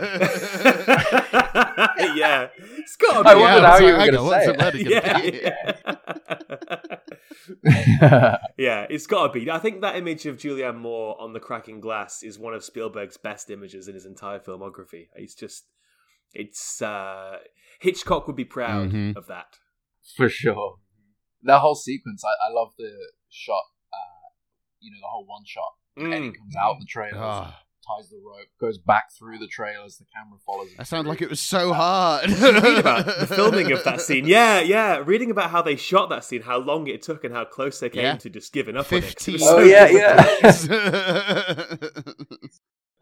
Speaker 5: yeah, it's got to
Speaker 4: I
Speaker 5: be.
Speaker 4: wondered
Speaker 3: Yeah,
Speaker 4: how
Speaker 3: I was
Speaker 4: you were gonna
Speaker 3: hang on, what's
Speaker 4: say
Speaker 3: the
Speaker 5: yeah, yeah. yeah, it's got to be. I think that image of Julianne Moore on the cracking glass is one of Spielberg's best images in his entire filmography. It's just, it's uh Hitchcock would be proud
Speaker 3: Mhm.
Speaker 5: of that.
Speaker 4: For sure. That whole sequence, I, I love the shot. Uh, you know, the whole one shot. Eddie
Speaker 5: Mm.
Speaker 4: comes out the trailer,
Speaker 3: Ah.
Speaker 4: ties the rope, goes back through the trailers. The camera follows.
Speaker 3: That sounded
Speaker 4: through.
Speaker 3: like it was so hard.
Speaker 5: read about the filming of that scene. Yeah, yeah. Reading about how they shot that scene, how long it took, and how close they came
Speaker 3: Yeah.
Speaker 5: to just giving up on it
Speaker 3: Fifteen.
Speaker 4: Oh,
Speaker 5: so
Speaker 4: yeah.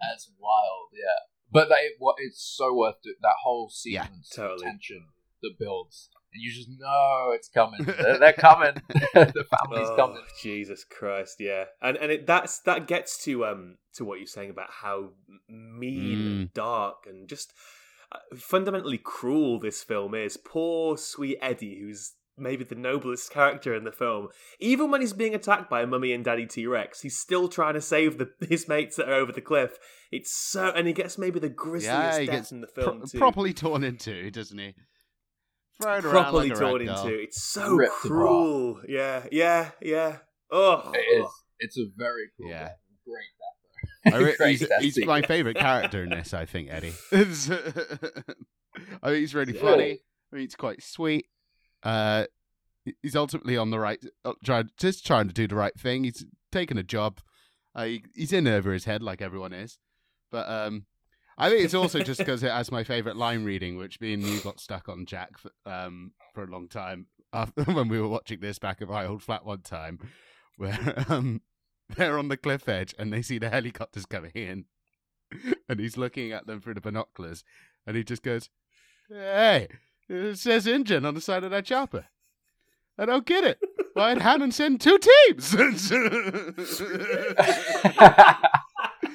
Speaker 4: That's wild, yeah. But that, it, what it's so worth it. That whole
Speaker 3: Yeah,
Speaker 4: sequence, the
Speaker 5: totally.
Speaker 4: tension that builds, and you just know it's coming. They're, they're coming. the family's
Speaker 5: Oh,
Speaker 4: coming.
Speaker 5: Jesus Christ, yeah, and and it, that's that gets to um to what you're saying about how mean
Speaker 3: Mm.
Speaker 5: and dark and just uh, fundamentally cruel this film is. Poor sweet Eddie, who's maybe the noblest character in the film. Even when he's being attacked by a mummy and daddy T Rex, he's still trying to save the his mates that are over the cliff. It's so, and he gets maybe the grisliest
Speaker 3: yeah,
Speaker 5: death
Speaker 3: gets
Speaker 5: in the
Speaker 3: pro-
Speaker 5: film too.
Speaker 3: properly torn into, doesn't he? Thrown around
Speaker 5: properly
Speaker 3: like a
Speaker 5: torn into. It's so
Speaker 4: Ripped apart.
Speaker 5: cruel. Yeah, yeah, yeah. Oh,
Speaker 4: It is. It's a very cool.
Speaker 3: Yeah.
Speaker 4: death. Great death.
Speaker 3: I re- he's he's my favorite character in this. I think Eddie. I think he's really funny. I mean, he's quite sweet. Uh, he's ultimately on the right, uh, trying just trying to do the right thing. He's taking a job. Uh, he, he's in over his head like everyone is, but um, I think it's also just because it has my favorite line reading, which me and you got stuck on Jack for, um for a long time after when we were watching this back at my old flat one time, where um they're on the cliff edge and they see the helicopters coming in, and he's looking at them through the binoculars, and he just goes, "Hey, it says InGen on the side of that chopper. I don't get it. Why'd Hammond send two teams?"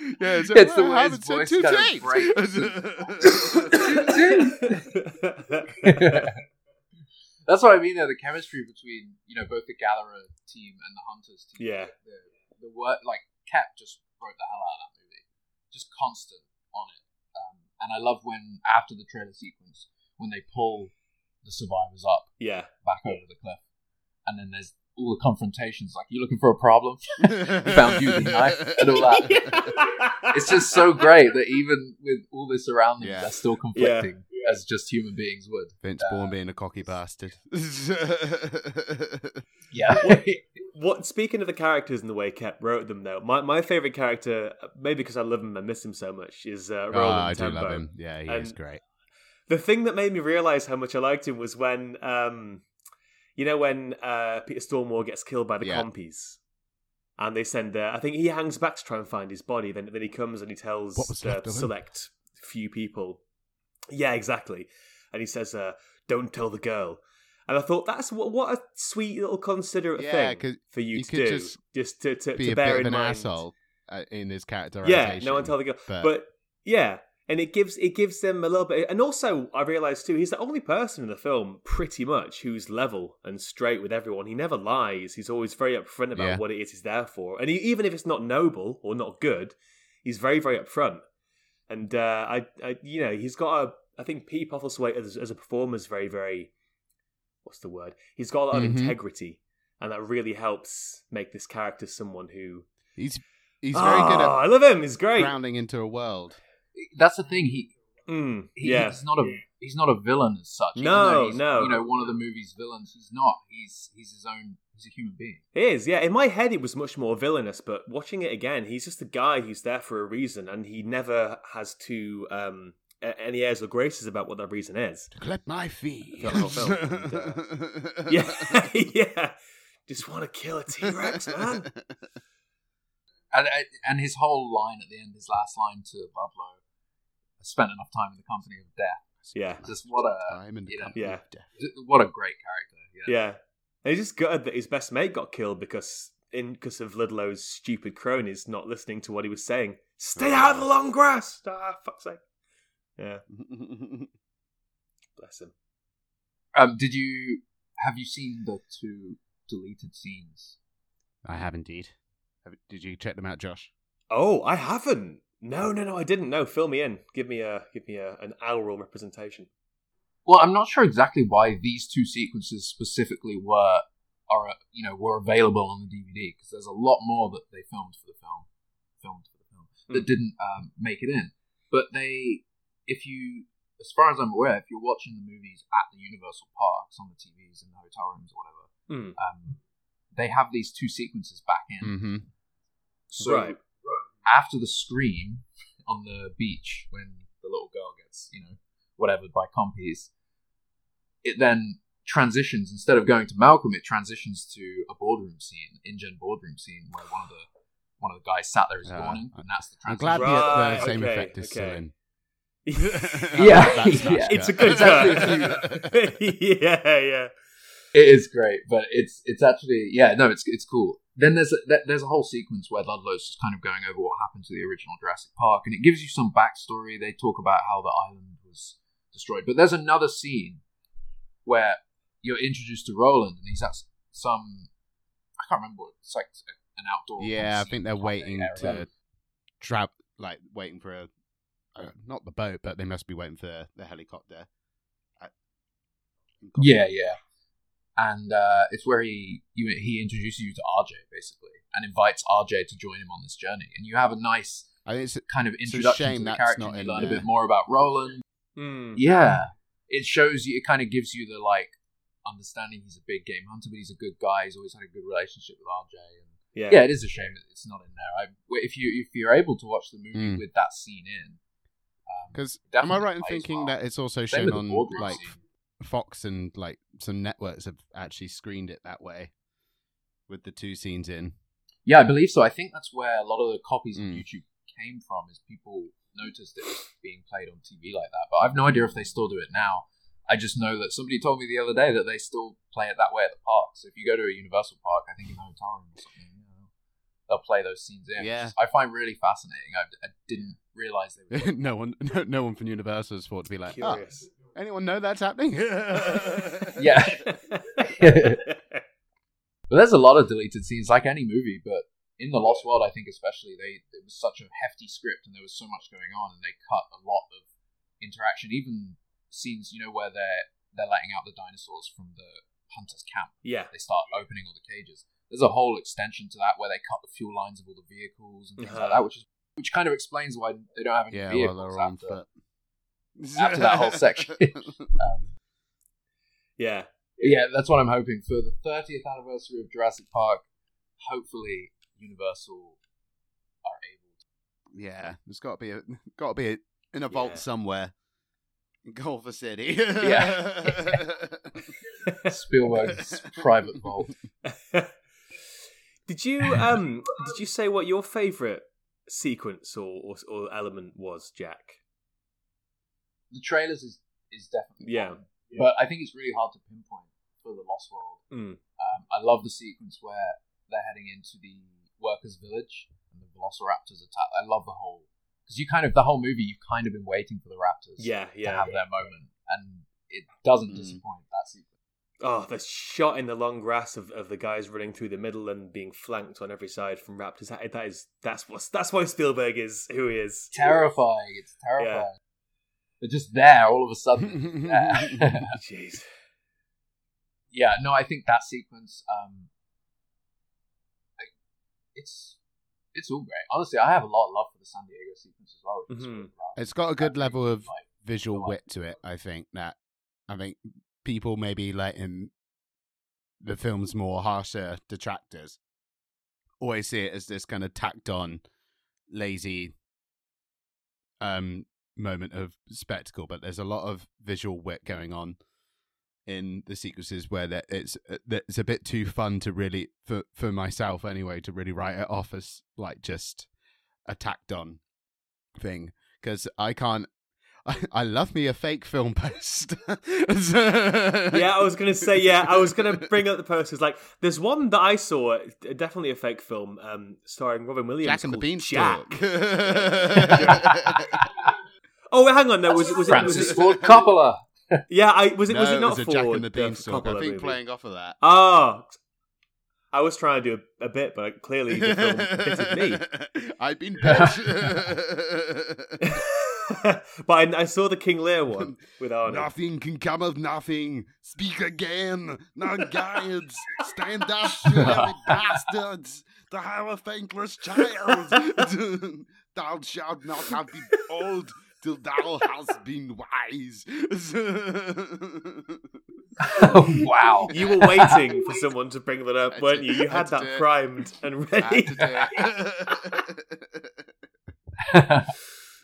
Speaker 3: Yeah, so,
Speaker 4: It's the
Speaker 3: well,
Speaker 4: way
Speaker 3: Hammond
Speaker 4: his
Speaker 3: sent
Speaker 4: voice
Speaker 3: two
Speaker 4: kind of
Speaker 3: teams.
Speaker 4: That's what I mean. Though the chemistry between you know both the Gatherer team and the Hunters team.
Speaker 5: Yeah.
Speaker 4: The, the word like Koepp just wrote the hell out of that movie. Just constant on it. Um, and I love when after the trailer sequence when they pull the survivors up
Speaker 5: yeah.
Speaker 4: back over the cliff, and then there's all the confrontations. Like you looking for a problem? Found you, didn't I? And all that. it's just so great that even with all this around them,
Speaker 3: Yeah.
Speaker 4: they're still conflicting as just human beings would.
Speaker 3: Vince Vaughn being a cocky bastard.
Speaker 4: Yeah.
Speaker 5: What speaking of the characters and the way Koepp wrote them, though, my, my favorite character, maybe because I love him and miss him so much, is uh,
Speaker 3: oh,
Speaker 5: Roland
Speaker 3: I do
Speaker 5: Tembo.
Speaker 3: love him. Yeah, he is great.
Speaker 5: The thing that made me realize how much I liked him was when, um, you know, when uh, Peter Stormare gets killed by the
Speaker 3: Yeah.
Speaker 5: compies, and they send. Uh, I think he hangs back to try and find his body. Then, then he comes and he tells
Speaker 3: What
Speaker 5: the
Speaker 3: left of him?
Speaker 5: select few people. Yeah, exactly. And he says, uh, "Don't tell the girl." And I thought that's what what a sweet little considerate
Speaker 3: Yeah,
Speaker 5: thing for you
Speaker 3: you
Speaker 5: to
Speaker 3: could
Speaker 5: do,
Speaker 3: just
Speaker 5: just, to to,
Speaker 3: Be
Speaker 5: to
Speaker 3: a
Speaker 5: bear in
Speaker 3: an
Speaker 5: mind.
Speaker 3: asshole uh, in his character.
Speaker 5: Yeah, no one tell the girl.
Speaker 3: but-
Speaker 5: But, yeah, and it gives it gives them a little bit. And also, I realized too, he's the only person in the film, pretty much, who's level and straight with everyone. He never lies. He's always very upfront about
Speaker 3: Yeah.
Speaker 5: what it is he's there for. And he, even if it's not noble or not good, he's very very upfront. And uh, I, I, you know, he's got a. I think Pete Postlethwaite as, as a performer is very very. What's the word? He's got a lot of
Speaker 3: Mhm.
Speaker 5: integrity, and that really helps make this character someone who.
Speaker 3: He's he's very good
Speaker 5: Ah,
Speaker 3: at
Speaker 5: I love him. He's great.
Speaker 3: grounding into a world.
Speaker 4: That's the thing. He,
Speaker 5: Mm,
Speaker 4: he
Speaker 5: yeah.
Speaker 4: he's not a he's not a villain as such.
Speaker 5: No,
Speaker 4: he's,
Speaker 5: no.
Speaker 4: You know, one of the movie's villains. He's not. He's he's his own. He's a human being.
Speaker 5: It is, yeah. In my head, it was much more villainous, but watching it again, he's just a guy who's there for a reason, and he never has to um, a- any airs or graces about what that reason is.
Speaker 3: To collect my fee.
Speaker 5: The whole film, and, Yeah, yeah. Just want to kill a T Rex, man.
Speaker 4: And and his whole line at the end, his last line to Ludlow, I spent enough time in the company of death.
Speaker 5: Yeah,
Speaker 4: Just what a
Speaker 3: Time in the
Speaker 4: you know,
Speaker 3: company
Speaker 5: Yeah.
Speaker 3: of death.
Speaker 4: what a great character. Yeah.
Speaker 5: yeah. And he's just gutted that his best mate got killed because in because of Ludlow's stupid cronies not listening to what he was saying. Stay out of the long grass. Ah, fuck's sake. Yeah, bless him.
Speaker 4: Um, did you have you seen the two deleted scenes?
Speaker 3: I have indeed. Have, did you check them out, Josh?
Speaker 5: Oh, I haven't. No, no, no, I didn't. No, fill me in. Give me a give me a, an oral representation.
Speaker 4: Well, I'm not sure exactly why these two sequences specifically were are uh, you know were available on the DVD because there's a lot more that they filmed for the film, filmed for the film that
Speaker 5: Hmm.
Speaker 4: didn't um, make it in. But they, if you, as far as I'm aware, if you're watching the movies at the Universal parks on the TVs in the hotel rooms or whatever,
Speaker 5: Hmm.
Speaker 4: um, they have these two sequences back in.
Speaker 3: Mm-hmm.
Speaker 4: So
Speaker 5: Right.
Speaker 4: After the scream on the beach when the little girl gets, you know, whatever by compies, it then transitions instead of going to Malcolm, it transitions to a boardroom scene, InGen boardroom scene where one of the one of the guys sat there as
Speaker 3: Ah,
Speaker 4: yawning, and that's the transition.
Speaker 3: I'm
Speaker 4: transition.
Speaker 3: glad the, the same
Speaker 5: okay,
Speaker 3: effect is still in.
Speaker 4: Yeah,
Speaker 3: That's
Speaker 4: yeah.
Speaker 5: It's a good
Speaker 4: It's actually
Speaker 5: yeah, yeah.
Speaker 4: It is great, but it's it's actually yeah no it's it's cool. Then there's a, there's a whole sequence where Ludlow's just kind of going over what happened to the original Jurassic Park, and it gives you some backstory. They talk about how the island was destroyed, but there's another scene where you're introduced to Roland, and he's at some I can't remember what it's like an outdoor.
Speaker 3: Yeah, I think they're waiting
Speaker 4: area.
Speaker 3: to trap, like waiting for a, uh, not the boat, but they must be waiting for the helicopter. Uh,
Speaker 4: Yeah, yeah. And uh, it's where he you, he introduces you to RJ basically, and invites RJ to join him on this journey, and you have a nice
Speaker 3: I think it's a,
Speaker 4: kind of
Speaker 3: It's a
Speaker 4: introduction
Speaker 3: shame
Speaker 4: to the
Speaker 3: that's
Speaker 4: character.
Speaker 3: not in
Speaker 4: you learn a bit more about Roland.
Speaker 5: Hmm.
Speaker 4: Yeah, it shows you. It kind of gives you the like understanding he's a big game hunter, but he's a good guy. He's always had a good relationship with RJ, and
Speaker 5: Yeah.
Speaker 4: yeah, it is a shame that it's not in there. I, if you if you're able to watch the movie
Speaker 3: Mm.
Speaker 4: with that scene in, um,
Speaker 3: because am I right in thinking
Speaker 4: well.
Speaker 3: that it's also
Speaker 4: Same
Speaker 3: shown on like
Speaker 4: scene.
Speaker 3: Fox and like some networks have actually screened it that way with the two scenes in.
Speaker 4: Yeah, I believe so. I think that's where a lot of the copies
Speaker 3: Mm.
Speaker 4: of YouTube came from, is people noticed it was being played on TV like that. But I've no idea if they still do it now. I just know that somebody told me the other day that they still play it that way at the park. So if you go to a Universal park, I think in the hotel room or something, you know, they'll play those scenes in.
Speaker 3: Yeah.
Speaker 4: is- I find really fascinating. I, I didn't realize they were.
Speaker 3: no one, no, no one from Universal has thought to be like, oh,
Speaker 5: Curious.
Speaker 3: Anyone know that's happening?
Speaker 4: yeah. But there's a lot of deleted scenes, like any movie. But in the Lost World, I think especially they it was such a hefty script, and there was so much going on, and they cut a lot of interaction. Even scenes, you know, where they're they're letting out the dinosaurs from the hunters' camp.
Speaker 5: yeah.
Speaker 4: They start opening all the cages. There's a whole extension to that where they cut the fuel lines of all the vehicles and things like
Speaker 5: Uh-huh.
Speaker 4: that, which is which kind of explains why they don't have any
Speaker 3: yeah,
Speaker 4: vehicles
Speaker 3: well, they're on
Speaker 4: after,
Speaker 3: foot.
Speaker 4: after that whole section. um,
Speaker 5: Yeah.
Speaker 4: yeah, that's what I'm hoping for the 30th anniversary of Jurassic Park. Hopefully, Universal are able. to...
Speaker 3: Yeah, there's got to be a got to be a, in a vault
Speaker 5: Yeah.
Speaker 3: somewhere in Culver City.
Speaker 4: Yeah. Spielberg's private vault.
Speaker 5: did you um did you say what your favorite sequence or, or or element was, Jack?
Speaker 4: The trailers is is definitely
Speaker 5: Yeah.
Speaker 4: one, but I think it's really hard to pinpoint for the Lost World.
Speaker 5: Mm.
Speaker 4: Um, I love the sequence where they're heading into the workers' village and the Velociraptors attack. I love the whole because you kind of the whole movie you've kind of been waiting for the Raptors
Speaker 5: Yeah,
Speaker 4: to
Speaker 5: yeah.
Speaker 4: have their moment, and it doesn't
Speaker 3: Mm.
Speaker 4: disappoint that sequence.
Speaker 5: Oh, the shot in the long grass of, of the guys running through the middle and being flanked on every side from Raptors. That, that is that's what that's why Spielberg is who he is.
Speaker 4: terrifying. It's terrifying. They're just there all of a sudden.
Speaker 5: Jeez.
Speaker 4: yeah, no, I think that sequence, um, like, it's it's all great. Honestly, I have a lot of love for the San Diego sequence as well.
Speaker 5: Mhm.
Speaker 4: really
Speaker 3: it's got a good
Speaker 4: That
Speaker 3: level of
Speaker 4: like,
Speaker 3: visual wit to it. I think that I think people maybe letting the film's more harsher detractors always see it as this kind of tacked on, lazy um moment of spectacle. But there's a lot of visual wit going on in the sequences where that it's uh, that it's a bit too fun to really for for myself anyway to really write it off as like just a tacked on thing because I can't I, I love me a fake film post.
Speaker 5: yeah, I was gonna say. Yeah, I was gonna bring up the posters. Like, there's one that I saw, definitely a fake film, um, starring Robin Williams.
Speaker 3: Jack and the Beanstalk.
Speaker 5: Jack. Oh, wait, hang on. No, was it? Was it? Was
Speaker 4: Francis
Speaker 5: it
Speaker 4: Ford Coppola.
Speaker 5: yeah, I was it.
Speaker 3: no,
Speaker 5: was it not
Speaker 3: was a
Speaker 5: for
Speaker 3: Jack and the
Speaker 5: the
Speaker 3: Beanstalk. I think
Speaker 5: movie?
Speaker 3: playing off of that.
Speaker 5: Ah, I was trying to do a, a bit, but clearly the film fitted me.
Speaker 3: I've been bit.
Speaker 5: but I, I saw the King Lear one with Arnold.
Speaker 3: Nothing can come of nothing. Speak again. Now, guides, stand up, you heavy bastards. To have a thankless child. thou shalt not have been old till thou hast been wise.
Speaker 4: wow.
Speaker 5: You were waiting for someone to bring that up,
Speaker 3: I
Speaker 5: weren't
Speaker 3: did-
Speaker 5: you? You
Speaker 3: I
Speaker 5: had
Speaker 3: had
Speaker 5: that primed and ready.
Speaker 3: had to do it.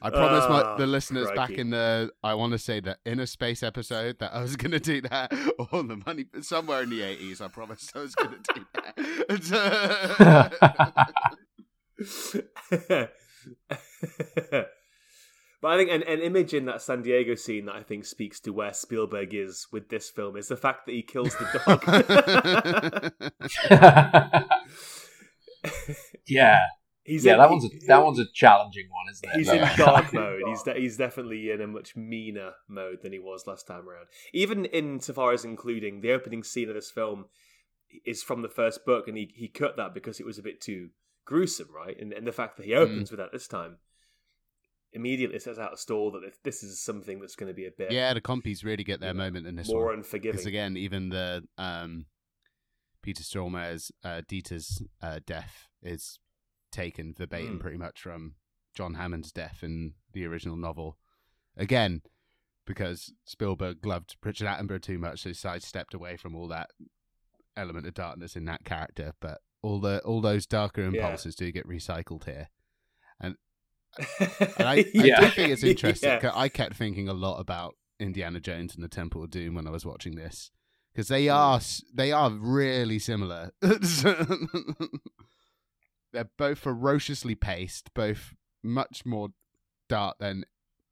Speaker 3: I promised my,
Speaker 5: Ah,
Speaker 3: the listeners back in the I want to say the inner space episode that I was going to do that or the money somewhere in the 80s I promised I was going to do that.
Speaker 5: But I think an, an image in that San Diego scene that I think speaks to where Spielberg is with this film is the fact that he kills the dog.
Speaker 4: yeah.
Speaker 5: he's
Speaker 4: yeah,
Speaker 5: in,
Speaker 4: that one's a,
Speaker 5: he-
Speaker 4: that one's a challenging one, isn't it?
Speaker 5: He's in dark mode. He's de- he's definitely in a much meaner mode than he was last time around. Even insofar as including the opening scene of this film is from the first book, and he, he cut that because it was a bit too gruesome, right? And, and the fact that he opens mm. with that this time immediately sets out a stall that if this is something that's going to be a bit
Speaker 3: yeah, the compies really get their moment in this
Speaker 5: more
Speaker 3: one.
Speaker 5: unforgiving.
Speaker 3: Because again, even the um, Peter Stormare's uh, Dieter's uh, death is taken verbatim
Speaker 5: Mm.
Speaker 3: pretty much from John Hammond's death in the original novel. Again, because Spielberg loved Richard Attenborough too much, so he sidestepped away from all that element of darkness in that character. But all the all those darker
Speaker 5: Yeah.
Speaker 3: impulses do get recycled here. And and I, I do think it's interesting.
Speaker 5: Yeah.
Speaker 3: I kept thinking a lot about Indiana Jones and the Temple of Doom when I was watching this because they
Speaker 5: Hmm.
Speaker 3: are they are really similar. They're both ferociously paced, both much more dark than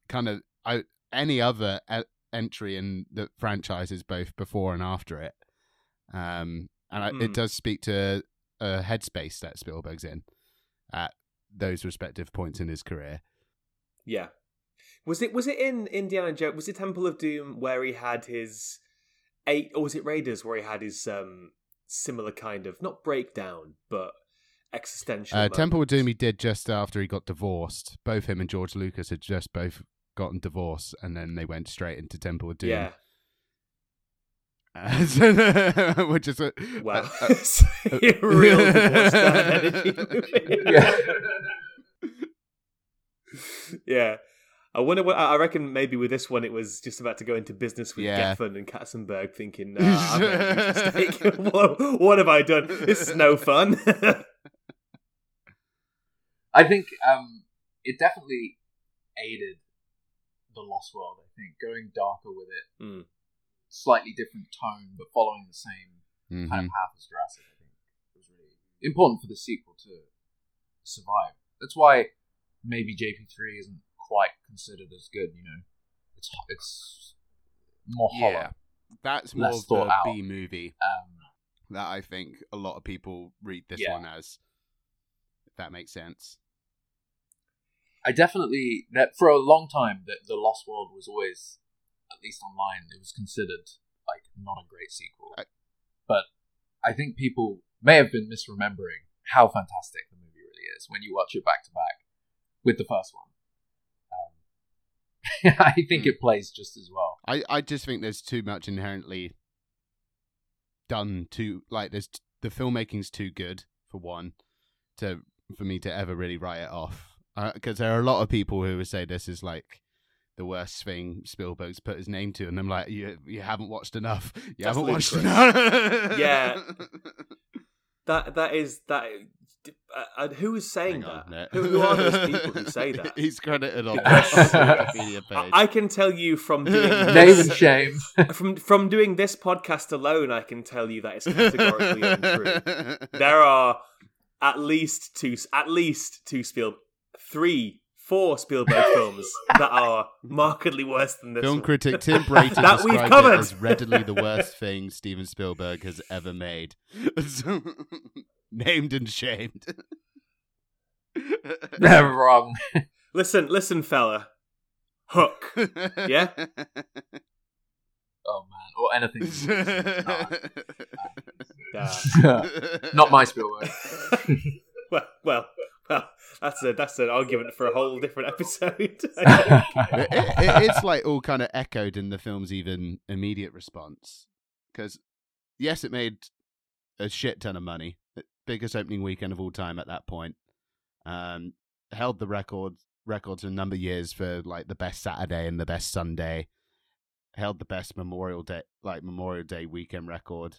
Speaker 3: kind of I, any other e- entry in the franchises, both before and after it. Um, and I,
Speaker 5: Hmm.
Speaker 3: it does speak to a headspace that Spielberg's in at those respective points in his career.
Speaker 5: Yeah. Was it was it in Indiana Jones? Was it Temple of Doom where he had his eight, or was it Raiders where he had his um similar kind of not breakdown but existential?
Speaker 3: Uh, Temple of? Doom he did just after he got divorced. Both him and George Lucas had just both gotten divorced, and then they went straight into Temple of Doom.
Speaker 5: Yeah.
Speaker 3: Uh, so- which is a,
Speaker 5: Wow.
Speaker 3: a- a-
Speaker 5: Real divorce dad energy.
Speaker 4: Yeah.
Speaker 5: yeah. I wonder what I reckon maybe with this one it was just about to go into business with
Speaker 3: Yeah.
Speaker 5: Geffen and Katzenberg thinking, nah, I've made a huge mistake. what, what have I done? This is no fun.
Speaker 4: I think um, it definitely aided the Lost World. I think going darker with it,
Speaker 5: Mm.
Speaker 4: slightly different tone, but following the same
Speaker 3: Mhm.
Speaker 4: kind of path as Jurassic. I think was really important for the sequel to survive. That's why maybe JP three isn't quite considered as good. You know, it's it's more hollow.
Speaker 3: Yeah, that's more of the. B movie
Speaker 4: Um,
Speaker 3: that I think a lot of people read this
Speaker 4: Yeah.
Speaker 3: one as. If that makes sense.
Speaker 4: I definitely that for a long time that the Lost World was always, at least online, it was considered like not a great sequel.
Speaker 3: I-
Speaker 4: but I think people may have been misremembering how fantastic the movie really is when you watch it back to back with the first one. Um, I think
Speaker 3: Hmm.
Speaker 4: it plays just as well.
Speaker 3: I, I just think there's too much inherently done to like there's the filmmaking's too good for one to for me to ever really write it off because there are a lot of people who would say this is like the worst thing Spielberg's put his name to and I'm like you you haven't watched enough you
Speaker 5: That's
Speaker 3: haven't watched enough
Speaker 5: Yeah. that that is that. Uh, uh, who is saying
Speaker 3: Hang on,
Speaker 5: that?
Speaker 3: no.
Speaker 5: Who, who are those people who say that?
Speaker 3: he's credited on
Speaker 5: Because-
Speaker 3: the Wikipedia
Speaker 5: I,
Speaker 3: page
Speaker 5: I can tell you from doing
Speaker 4: Name and shame.
Speaker 5: from from doing this podcast alone, I can tell you that it's categorically untrue. There are at least two, at least two Spiel, three four Spielberg films that are markedly worse than this
Speaker 3: Film
Speaker 5: one.
Speaker 3: critic Tim Brady
Speaker 5: That we've
Speaker 3: described
Speaker 5: covered.
Speaker 3: it as readily the worst thing Steven Spielberg has ever made. Named and shamed.
Speaker 4: They're wrong.
Speaker 5: Listen, listen, fella. Hook. Yeah?
Speaker 4: Oh man, or anything.
Speaker 5: Yeah.
Speaker 4: Not my Spielberg.
Speaker 5: well, well, well. That's a that's an argument for a whole different episode.
Speaker 3: it, it- it's like all kind of echoed in the film's even immediate response. Because yes it made a shit ton of money. Biggest opening weekend of all time at that point. Um held the record records for a number of years for like the best saturday and the best sunday. Held the best memorial day like memorial day weekend record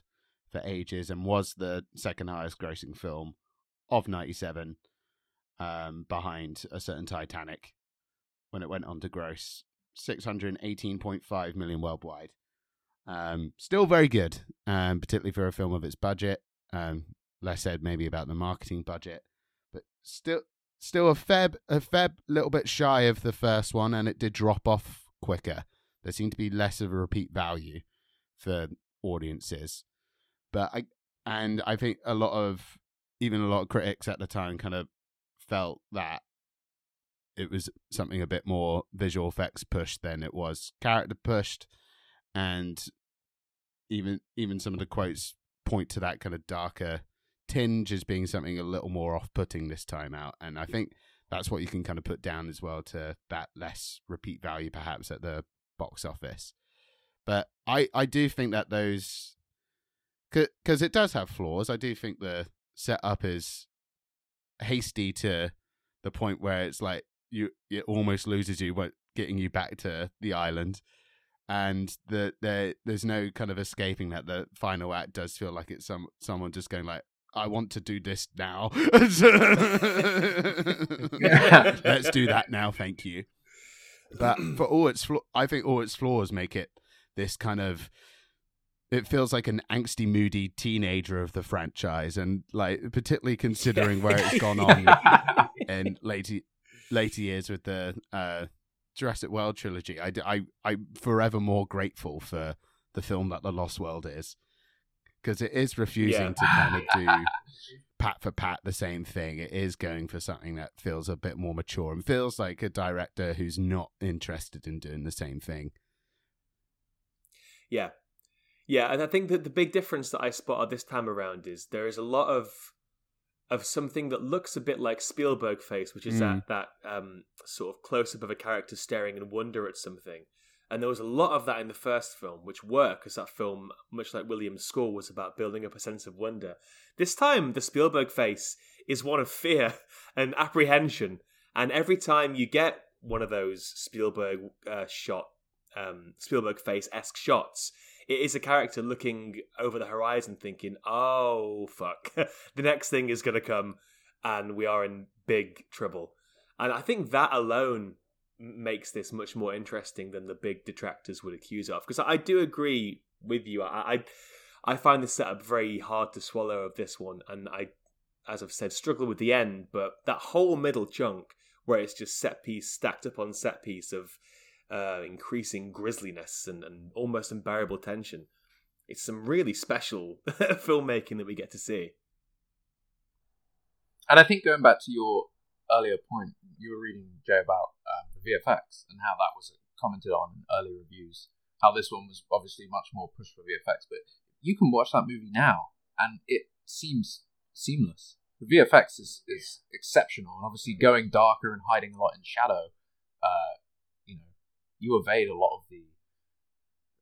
Speaker 3: for ages and was the second highest grossing film of 97 um behind a certain titanic when it went on to gross 618.5 million worldwide. Um, still very good, um, particularly for a film of its budget. Um, less said maybe about the marketing budget, but still, still a fair, a fair little bit shy of the first one, and it did drop off quicker. There seemed to be less of a repeat value for audiences, but I, and I think a lot of, even a lot of critics at the time kind of felt that it was something a bit more visual effects pushed than it was character pushed and even even some of the quotes point to that kind of darker tinge as being something a little more off-putting this time out and i think that's what you can kind of put down as well to that less repeat value perhaps at the box office. But i i do think that those because it does have flaws i do think the setup is hasty to the point where it's like you it almost loses you but getting you back to the island and the there there's no kind of escaping that the final act does feel like it's some someone just going like I want to do this now. Let's do that now, thank you. But for all its flaw, I think all its flaws make it this kind of it feels like an angsty, moody teenager of the franchise, and like particularly considering where it's gone on in later later years with the uh, Jurassic World trilogy. I, I I'm forever more grateful for the film that The Lost World is because it is refusing to kind of do pat for pat the same thing. It is going for something that feels a bit more mature and feels like a director who's not interested in doing the same thing.
Speaker 5: Yeah. Yeah, and I think that the big difference that I spotted this time around is there is a lot of of something that looks a bit like Spielberg face, which is
Speaker 3: Mm.
Speaker 5: that that um, sort of close up of a character staring in wonder at something. And there was a lot of that in the first film, which worked because that film, much like Williams' score, was about building up a sense of wonder. This time, the Spielberg face is one of fear and apprehension. And every time you get one of those Spielberg uh, shot, um, Spielberg face esque shots, it is a character looking over the horizon thinking, oh, fuck. the next thing is going to come and we are in big trouble. And I think that alone makes this much more interesting than the big detractors would accuse of. Because I do agree with you. I, I I find the setup very hard to swallow of this one, and I, as I've said, struggle with the end. But that whole middle chunk where it's just set piece stacked up on set piece of uh, increasing grisliness and, and almost unbearable tension. It's some really special filmmaking that we get to see.
Speaker 4: And I think going back to your earlier point, you were reading Jay about um, the VFX and how that was commented on in early reviews. How this one was obviously much more pushed for VFX, but you can watch that movie now and it seems seamless. The VFX is, is exceptional, and obviously going darker and hiding a lot in shadow, uh, you evade a lot of the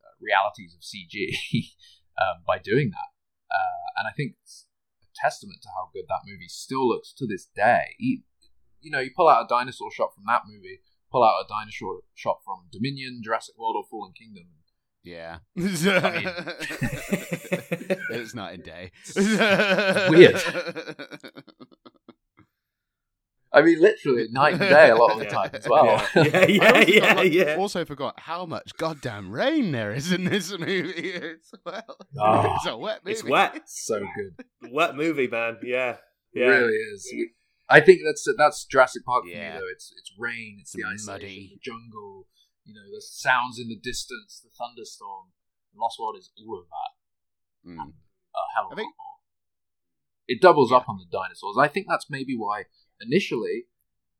Speaker 4: uh, realities of CG um, by doing that. Uh, and I think it's a testament to how good that movie still looks to this day. You, you know, you pull out a dinosaur shot from that movie, pull out a dinosaur shot from Dominion, Jurassic World, or Fallen Kingdom.
Speaker 3: Yeah.
Speaker 4: mean-
Speaker 3: it's night and day.
Speaker 4: weird. I mean, literally night and day a lot of the time as well.
Speaker 5: Yeah, yeah,
Speaker 3: I
Speaker 5: yeah,
Speaker 3: also,
Speaker 5: yeah,
Speaker 3: got, like,
Speaker 5: yeah.
Speaker 3: also forgot how much goddamn rain there is in this movie as well.
Speaker 4: Oh,
Speaker 3: it's a wet movie.
Speaker 5: It's wet.
Speaker 4: so good.
Speaker 5: Wet movie, man. Yeah.
Speaker 4: It really is. I think that's that's Jurassic Park for
Speaker 3: Yeah.
Speaker 4: me though. It's it's rain, it's the
Speaker 3: It's
Speaker 4: isolation,
Speaker 3: muddy.
Speaker 4: the jungle, you know, the sounds in the distance, the thunderstorm. Lost World is all of that.
Speaker 3: Mm.
Speaker 4: a hell of
Speaker 3: I
Speaker 4: a
Speaker 3: think-
Speaker 4: lot more. It doubles up on the dinosaurs. I think that's maybe why initially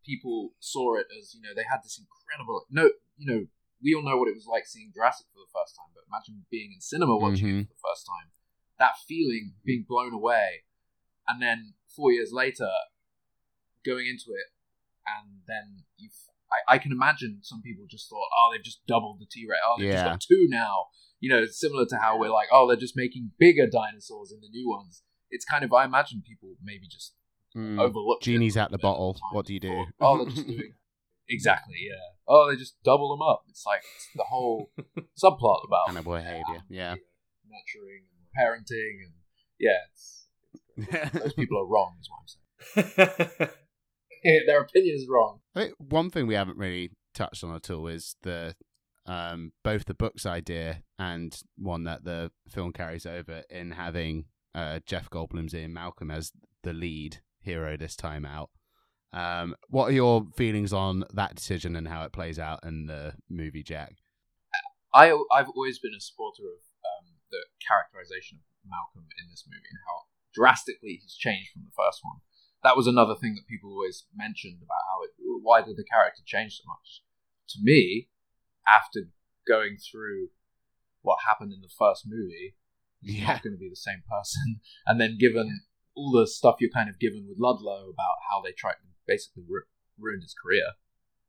Speaker 4: people saw it as you know they had this incredible no you know we all know what it was like seeing Jurassic for the first time, but imagine being in cinema watching
Speaker 3: Mhm.
Speaker 4: it for the first time. That feeling, being blown away, and then four years later, going into it, and then you. I, I can imagine some people just thought, oh, they've just doubled the T Rex. Oh, they've just got two now. You know, it's similar to how we're like, oh, they're just making bigger dinosaurs in the new ones. It's kind of, I imagine people maybe just
Speaker 3: Mm.
Speaker 4: overlooked.
Speaker 3: Genie's
Speaker 4: a
Speaker 3: out the
Speaker 4: little bit at
Speaker 3: bottle.
Speaker 4: time
Speaker 3: What do you do?
Speaker 4: thought, oh, they're just doing exactly, yeah. Oh, they just double them up. It's like it's the whole subplot about
Speaker 3: Animal behavior. Yeah.
Speaker 4: nurturing and parenting, and yeah, it's, those people are wrong. Is what I'm saying. Their opinion is wrong.
Speaker 3: I think one thing we haven't really touched on at all is the um, both the book's idea and one that the film carries over in having uh, Jeff Goldblum's Ian Malcolm as the lead hero this time out. Um, what are your feelings on that decision and how it plays out in the movie, Jack?
Speaker 4: I I've always been a supporter of um, the characterization of Malcolm in this movie and how drastically he's changed from the first one. That was another thing that people always mentioned about how it. Why did the character change so much? To me, after going through what happened in the first movie, he's
Speaker 3: Yeah.
Speaker 4: not going to be the same person. And then given all the stuff you're kind of given with Ludlow about how they tried to basically ru- ruined his career,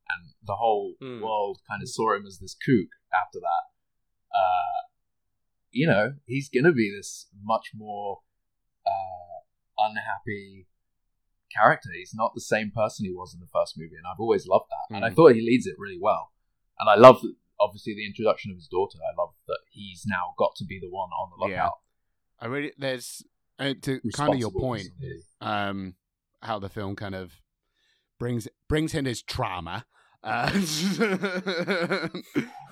Speaker 4: and the whole
Speaker 5: Hmm.
Speaker 4: world kind of saw him as this kook after that. Uh, you know, he's going to be this much more uh, unhappy character. He's not the same person he was in the first movie, and I've always loved that. And I
Speaker 3: Mm.
Speaker 4: thought he leads it really well. And I love, obviously, the introduction of his daughter. I love that he's now got to be the one on the
Speaker 3: Yeah.
Speaker 4: lookout.
Speaker 3: I really there's uh, to kind of your point. um, how the film kind of brings brings in his trauma. Uh,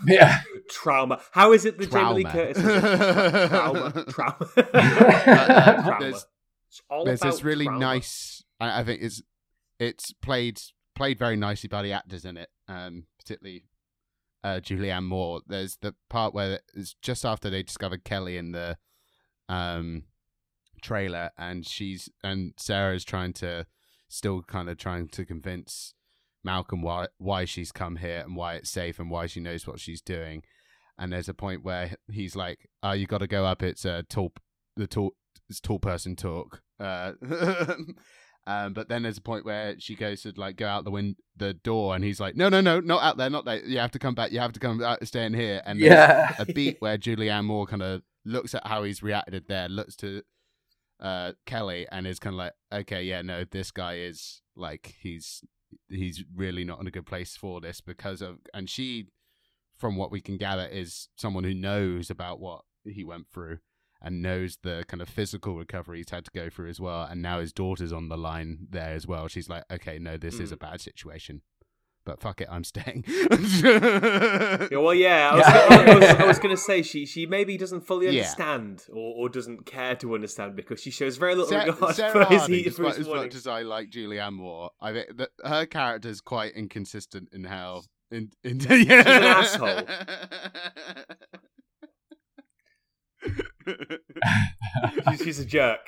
Speaker 4: Yeah.
Speaker 5: Trauma. How is it that Jamie Lee Curtis is a trauma? Trauma.
Speaker 3: uh,
Speaker 5: trauma.
Speaker 3: there's-
Speaker 5: It's all
Speaker 3: There's
Speaker 5: about
Speaker 3: this really
Speaker 5: trauma.
Speaker 3: nice. I, I think it's it's played played very nicely by the actors in it, um, particularly uh, Julianne Moore. There's the part where it's just after they discovered Kelly in the um, trailer, and she's and Sarah's trying to still kind of trying to convince Malcolm why why she's come here and why it's safe and why she knows what she's doing. And there's a point where he's like, "Oh, you got to go up. It's a tall, the tall, it's tall person talk." Uh, um, but then there's a point where she goes to like go out the win- the door, and he's like, "No, no, no, not out there, not there. You have to come back. You have to come out, stay in here." And
Speaker 4: Yeah.
Speaker 3: a beat where Julianne Moore kind of looks at how he's reacted there, looks to uh, Kelly, and is kind of like, "Okay, yeah, no, this guy is like he's he's really not in a good place for this because of." And she, from what we can gather, is someone who knows about what he went through and knows the kind of physical recovery he's had to go through as well. And now his daughter's on the line there as well. She's like, "Okay, no, this is a bad situation." But fuck it, I'm staying.
Speaker 5: Yeah, well, yeah, I was,
Speaker 4: Yeah.
Speaker 5: I was, I was going to say she she maybe doesn't fully
Speaker 3: Yeah.
Speaker 5: understand or, or doesn't care to understand because she shows very little
Speaker 3: Sa-
Speaker 5: regard
Speaker 3: Sarah
Speaker 5: for his,
Speaker 3: Harding,
Speaker 5: for
Speaker 3: despite
Speaker 5: his
Speaker 3: as
Speaker 5: warning.
Speaker 3: much as I like Julianne Moore, I think that her character is quite inconsistent in how. In, in, yeah.
Speaker 5: an asshole. She's, she's a jerk.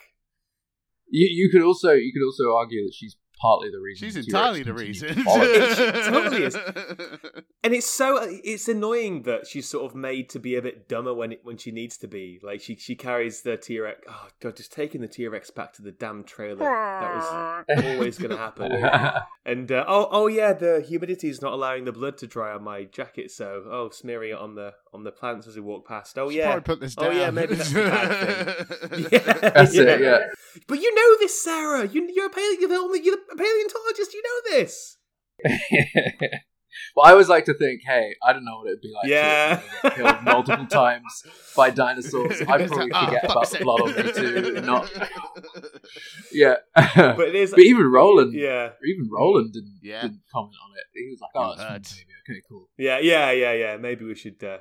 Speaker 4: You, you could also you could also argue that she's partly the reason.
Speaker 3: She's entirely the reason.
Speaker 4: to follow
Speaker 5: totally is. And it's so it's annoying that she's sort of made to be a bit dumber when it, when she needs to be. Like she she carries the T Rex. Oh god, just taking the T Rex back to the damn trailer. That was always going to happen. And uh, oh oh yeah, the humidity is not allowing the blood to dry on my jacket, so oh smearing it on the on the plants as we walk past. Oh
Speaker 3: Should
Speaker 5: yeah,
Speaker 3: probably put this down.
Speaker 5: oh yeah, maybe that's a bad thing. Yeah,
Speaker 4: That's it, yeah.
Speaker 5: But you know this, Sarah. You, you're a paleo, you're, the only, you're a paleontologist. You know this.
Speaker 4: well, I always like to think, hey, I don't know what it'd be like
Speaker 5: Yeah.
Speaker 4: to get killed multiple times by dinosaurs. I'd probably
Speaker 3: like, oh,
Speaker 4: forget about the blood on me too. Not, yeah.
Speaker 5: But
Speaker 4: but,
Speaker 5: it is.
Speaker 4: even Roland,
Speaker 5: Yeah,
Speaker 4: even Roland didn't,
Speaker 3: Yeah.
Speaker 4: didn't comment on it. He was like, "Oh,
Speaker 3: It
Speaker 4: it's fun, Okay, cool."
Speaker 5: yeah, yeah, yeah, yeah. Maybe we should uh,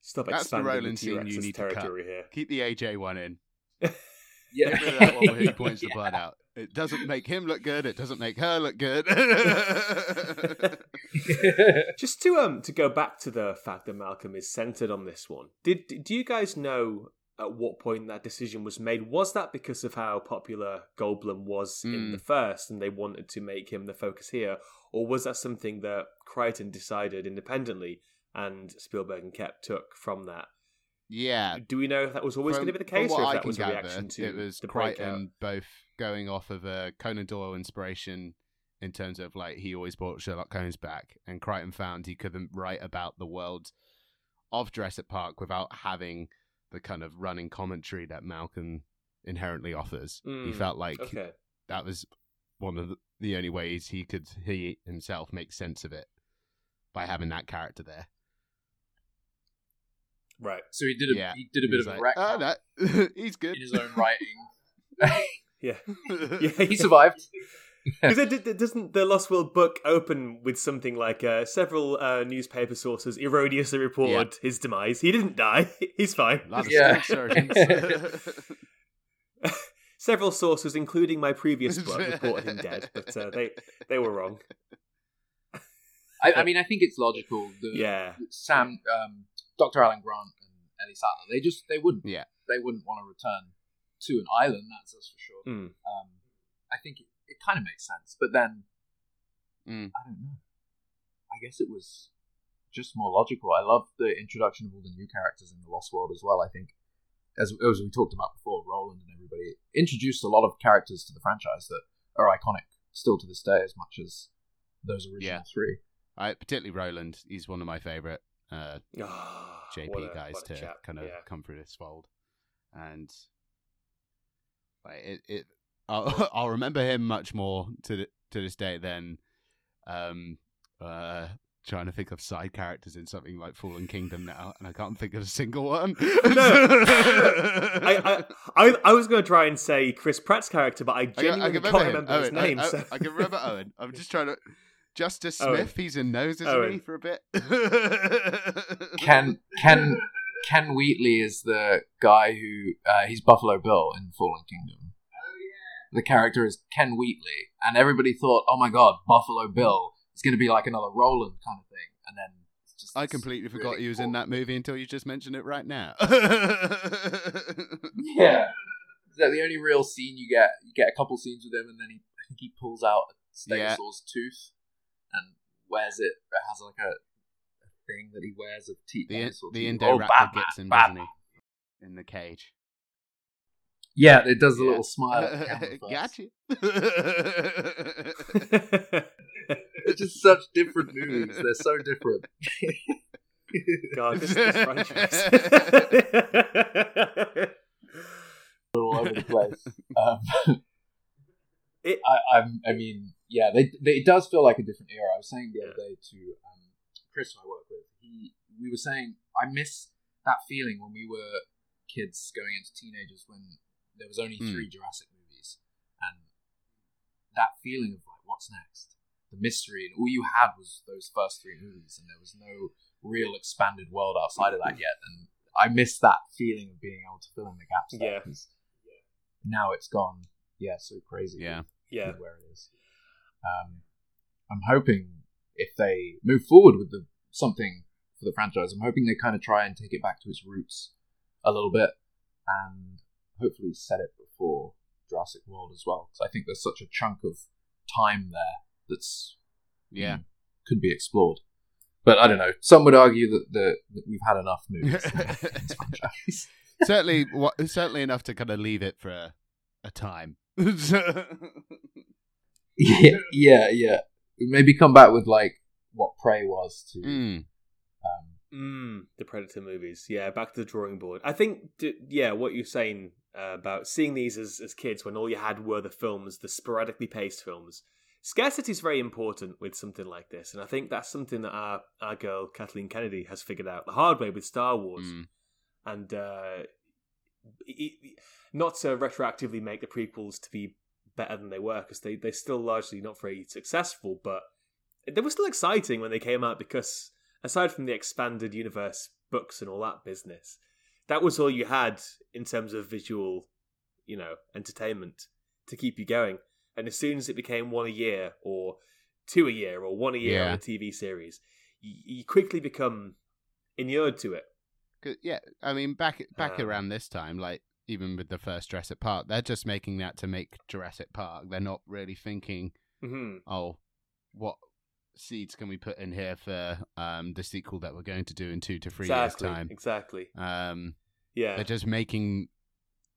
Speaker 5: stop
Speaker 3: That's the
Speaker 5: expanding
Speaker 3: Roland
Speaker 5: the
Speaker 3: scene
Speaker 5: T-Rex's
Speaker 3: you need to cut.
Speaker 5: territory here.
Speaker 3: Keep the AJ one in.
Speaker 4: Yeah,
Speaker 3: Get rid of that one where he points the blood out. It doesn't make him look good. It doesn't make her look good.
Speaker 5: Just to um to go back to the fact that Malcolm is centered on this one. Did do you guys know at what point that decision was made? Was that because of how popular Goldblum was in
Speaker 3: Mm.
Speaker 5: the first, and they wanted to make him the focus here, or was that something that Crichton decided independently and Spielberg and Koepp took from that?
Speaker 3: yeah.
Speaker 5: Do we know if that was always
Speaker 3: From-
Speaker 5: going to be the case, or if
Speaker 3: I
Speaker 5: that
Speaker 3: can
Speaker 5: was a
Speaker 3: gather,
Speaker 5: reaction to
Speaker 3: it was
Speaker 5: the breakout?
Speaker 3: Crichton both going off of a Conan Doyle inspiration in terms of like he always brought Sherlock Holmes back, and Crichton found he couldn't write about the world of Jurassic Park without having the kind of running commentary that Malcolm inherently offers. he
Speaker 5: Mm,
Speaker 3: felt like
Speaker 5: Okay.
Speaker 3: that was one of the, the only ways he could he himself make sense of it by having that character there.
Speaker 5: Right.
Speaker 4: So he did a
Speaker 3: Yeah.
Speaker 4: he did a bit
Speaker 3: was
Speaker 4: of a
Speaker 3: like,
Speaker 4: retcon
Speaker 3: "Oh, that he's good
Speaker 4: in his own writing.
Speaker 5: Yeah. yeah.
Speaker 4: he survived.
Speaker 5: Because it, it- doesn't the Lost World book open with something like uh, several uh, newspaper sources erroneously report his demise? He didn't die. He's fine.
Speaker 3: Lot of
Speaker 4: Yeah.
Speaker 5: Several sources, including my previous book, reported him dead, but uh, they they were wrong.
Speaker 4: I, I mean, I think it's logical. The,
Speaker 5: Yeah.
Speaker 4: Sam, um, Dr. Alan Grant, and Ellie Sattler, they just they wouldn't.
Speaker 3: Yeah.
Speaker 4: They wouldn't want to return to an island. That's, that's for sure.
Speaker 5: Mm.
Speaker 4: Um, I think it, it kind of makes sense, but then
Speaker 3: Mm.
Speaker 4: I don't know. I guess it was just more logical. I love the introduction of all the new characters in the Lost World as well. I think, as as we talked about before, Roland and everybody introduced a lot of characters to the franchise that are iconic still to this day, as much as those original
Speaker 3: Yeah.
Speaker 4: three.
Speaker 3: I particularly Roland. He's one of my favorite uh, JP
Speaker 5: a-
Speaker 3: guys to
Speaker 5: chap,
Speaker 3: kind of
Speaker 5: yeah.
Speaker 3: come through this fold, and like it, it I'll, I'll remember him much more to th- to this day than um uh trying to think of side characters in something like Fallen Kingdom now, and I can't think of a single one.
Speaker 5: I, I, I, I was going to try and say Chris Pratt's character, but I
Speaker 3: I, can- I
Speaker 5: genuinely
Speaker 3: can
Speaker 5: can't
Speaker 3: remember, him.
Speaker 5: remember his
Speaker 3: Owen.
Speaker 5: Name.
Speaker 3: I,
Speaker 5: so.
Speaker 3: I can remember Owen. I'm just trying to. Justice
Speaker 5: Owen.
Speaker 3: Smith, he's in Noses
Speaker 5: Owen.
Speaker 3: me for a bit.
Speaker 4: can Ken Ken Wheatley is the guy who uh, he's Buffalo Bill in Fallen Kingdom. Oh yeah. The character is Ken Wheatley, and everybody thought, "Oh my God, Buffalo Bill is going to be like another Roland kind of thing," and then it's just
Speaker 3: I
Speaker 4: this
Speaker 3: completely forgot he was in that movie until you just mentioned it right now.
Speaker 4: Yeah, is that the only real scene you get? You get a couple scenes with him, and then he I think he pulls out a
Speaker 3: Yeah.
Speaker 4: Stegosaurus tooth and wears it. It has like a, a thing that he wears of teeth.
Speaker 3: the
Speaker 4: dinosaur
Speaker 3: the
Speaker 4: teeth.
Speaker 3: Indoraptor
Speaker 4: Oh,
Speaker 3: gets him, doesn't he? In the cage.
Speaker 4: Yeah, it does a
Speaker 3: Yeah.
Speaker 4: little smile. At the camera first.
Speaker 3: Gotcha.
Speaker 4: They're just such different movies. They're so different.
Speaker 5: God, this, this franchise.
Speaker 4: all over the place. Um,
Speaker 5: It-
Speaker 4: I, I'm, I mean, yeah, they, they, it does feel like a different era. I was saying the other day to um, Chris, who I work with, he, we were saying I miss that feeling when we were kids going into teenagers when there was only
Speaker 3: Hmm.
Speaker 4: three Jurassic movies, and that feeling of like, what's next? The mystery, and all you had was those first three movies, and there was no real expanded world outside of that yet. And I miss that feeling of being able to fill in the gaps. there,
Speaker 5: Yeah.
Speaker 4: Now it's gone. Yeah, so crazy.
Speaker 3: Yeah.
Speaker 5: yeah.
Speaker 4: with where it is. Um, I'm hoping if they move forward with the something for the franchise, I'm hoping they kind of try and take it back to its roots a little bit, and hopefully set it before Jurassic World as well. Because I think there's such a chunk of time there that's
Speaker 3: Yeah.
Speaker 4: mm, could be explored. But I don't know. Some would argue that, the, that we've had enough movies in this franchise.
Speaker 3: certainly, what, certainly enough to kind of leave it for a, a time.
Speaker 4: yeah, yeah, yeah. Maybe come back with like what Prey was to.
Speaker 3: Mm.
Speaker 4: Um,
Speaker 5: Mm, the Predator movies. Yeah, back to the drawing board. I think, yeah, what you're saying uh, about seeing these as, as kids when all you had were the films, the sporadically paced films. Scarcity is very important with something like this, and I think that's something that our, our girl Kathleen Kennedy has figured out the hard way with Star Wars.
Speaker 3: Mm.
Speaker 5: And uh, not to retroactively make the prequels to be better than they were, because they, they're still largely not very successful, but they were still exciting when they came out because aside from the expanded universe books and all that business, that was all you had in terms of visual, you know, entertainment to keep you going. And as soon as it became one a year or two a year or one a year
Speaker 3: Yeah.
Speaker 5: on a TV series, you, you quickly become inured to it.
Speaker 3: yeah, I mean, back back
Speaker 5: Um,
Speaker 3: around this time, like even with the first Jurassic Park, they're just making that to make Jurassic Park. They're not really thinking,
Speaker 5: mm-hmm.
Speaker 3: oh, what seeds can we put in here for um, the sequel that we're going to do in two to three
Speaker 5: Exactly.
Speaker 3: years' time?
Speaker 5: Exactly.
Speaker 3: Um,
Speaker 5: Yeah.
Speaker 3: They're just making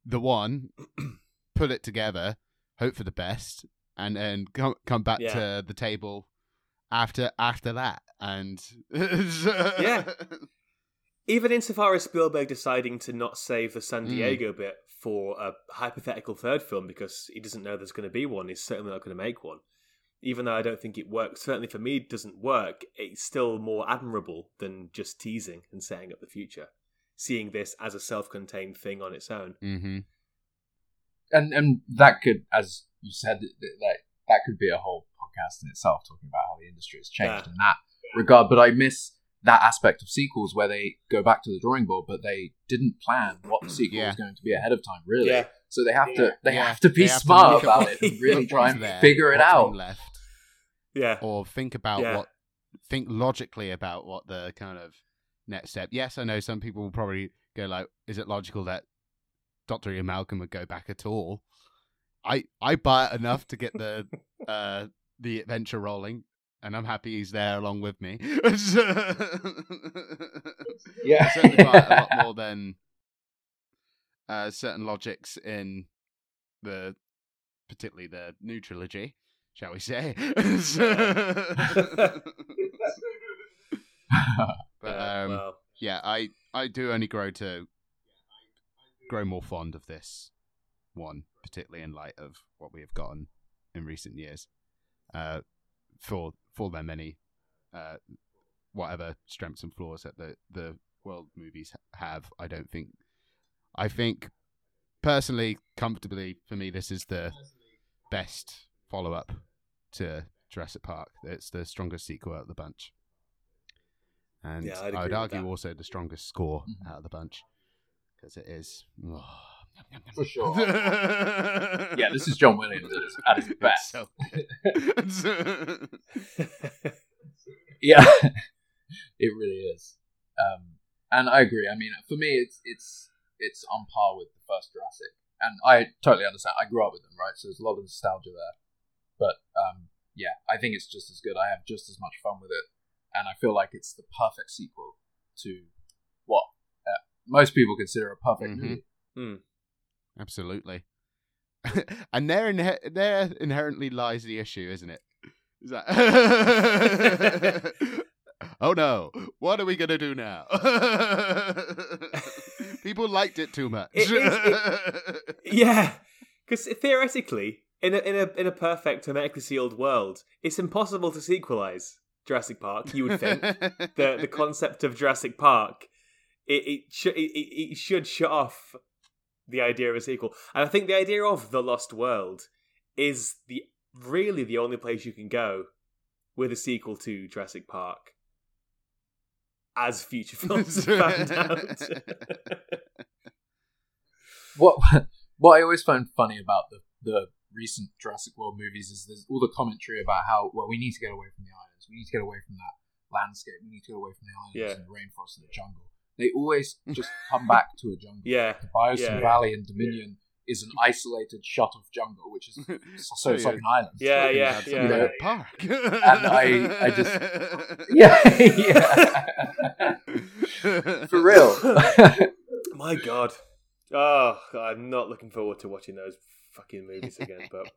Speaker 3: the one, put it together, hope for the best, and then come come back
Speaker 5: Yeah.
Speaker 3: to the table after after that. And
Speaker 5: Yeah. Even insofar as Spielberg deciding to not save the San
Speaker 3: Mm.
Speaker 5: Diego bit for a hypothetical third film because he doesn't know there's going to be one, he's certainly not going to make one. Even though I don't think it works, certainly for me, it doesn't work, it's still more admirable than just teasing and setting up the future. Seeing this as a self contained thing on its own.
Speaker 3: hmm
Speaker 4: and and that could, as you said, th- th- that that could be a whole podcast in itself, talking about how the industry has changed
Speaker 5: Yeah.
Speaker 4: in that regard. But I miss that aspect of sequels where they go back to the drawing board, but they didn't plan what the sequel
Speaker 3: Yeah.
Speaker 4: was going to be ahead of time, really.
Speaker 5: Yeah.
Speaker 4: So they have to they
Speaker 3: Yeah,
Speaker 4: have to be
Speaker 3: they have to
Speaker 4: smart
Speaker 3: look
Speaker 4: about it and really try and
Speaker 3: there,
Speaker 4: figure it out.
Speaker 3: left,
Speaker 5: Yeah.
Speaker 3: or think about
Speaker 5: Yeah.
Speaker 3: what, think logically about what the kind of next step. Yes, I know some people will probably go like, "Is it logical that Doctor Ian Malcolm would go back at all?" I I buy it enough to get the uh the adventure rolling, and I'm happy he's there along with me.
Speaker 4: Yeah.
Speaker 3: I certainly buy it a lot more than uh, certain logics in the, particularly the new trilogy, shall we say? but
Speaker 5: Yeah,
Speaker 3: um, yeah, I I do only grow to grow more fond of this one, particularly in light of what we have gotten in recent years. Uh, for for their many, uh, whatever strengths and flaws that the the world movies have, I don't think. I think personally, comfortably for me, this is the best follow up to Jurassic Park. It's the strongest sequel out of the bunch. And
Speaker 5: Yeah, I'd
Speaker 3: I
Speaker 5: agree
Speaker 3: would
Speaker 5: with
Speaker 3: argue
Speaker 5: that.
Speaker 3: also the strongest score
Speaker 4: Mhm.
Speaker 3: out of the bunch because it is.
Speaker 4: For sure. yeah, this is John Williams at his, at his
Speaker 3: It's
Speaker 4: best.
Speaker 3: so.
Speaker 4: Yeah, it really is. Um, and I agree. I mean, for me, it's it's it's on par with the first Jurassic, and I totally understand. I grew up with them, right? So there's a lot of nostalgia there. But um, yeah, I think it's just as good. I have just as much fun with it, and I feel like it's the perfect sequel to what uh, most people consider a perfect
Speaker 3: Mhm.
Speaker 4: movie.
Speaker 5: hmm.
Speaker 3: Absolutely. and there, inhe- there inherently lies the issue, isn't it? Is that... oh no! What are we gonna do now? People liked it too much.
Speaker 5: It is- Yeah, because theoretically, in a in a in a perfect hermetically sealed world, it's impossible to sequelize Jurassic Park. You would think the the concept of Jurassic Park, it it, sh- it it should shut off the idea of a sequel, and I think the idea of the Lost World is the really the only place you can go with a sequel to Jurassic Park. As future films have found out.
Speaker 4: What what I always find funny about the the recent Jurassic World movies is there's all the commentary about how well we need to get away from the islands, we need to get away from that landscape, we need to get away from the islands
Speaker 5: Yeah.
Speaker 4: and the rainforest and the jungle. They always just come back to a jungle.
Speaker 5: yeah,
Speaker 4: The Biosyn
Speaker 5: Yeah.
Speaker 4: Valley in Dominion is an isolated shot of jungle, which is so it's like an island.
Speaker 5: Yeah, yeah,
Speaker 3: That's
Speaker 5: yeah.
Speaker 3: a Park.
Speaker 4: And I- I just- Yeah, yeah. For real.
Speaker 5: My God. Oh, I'm not looking forward to watching those fucking movies again. But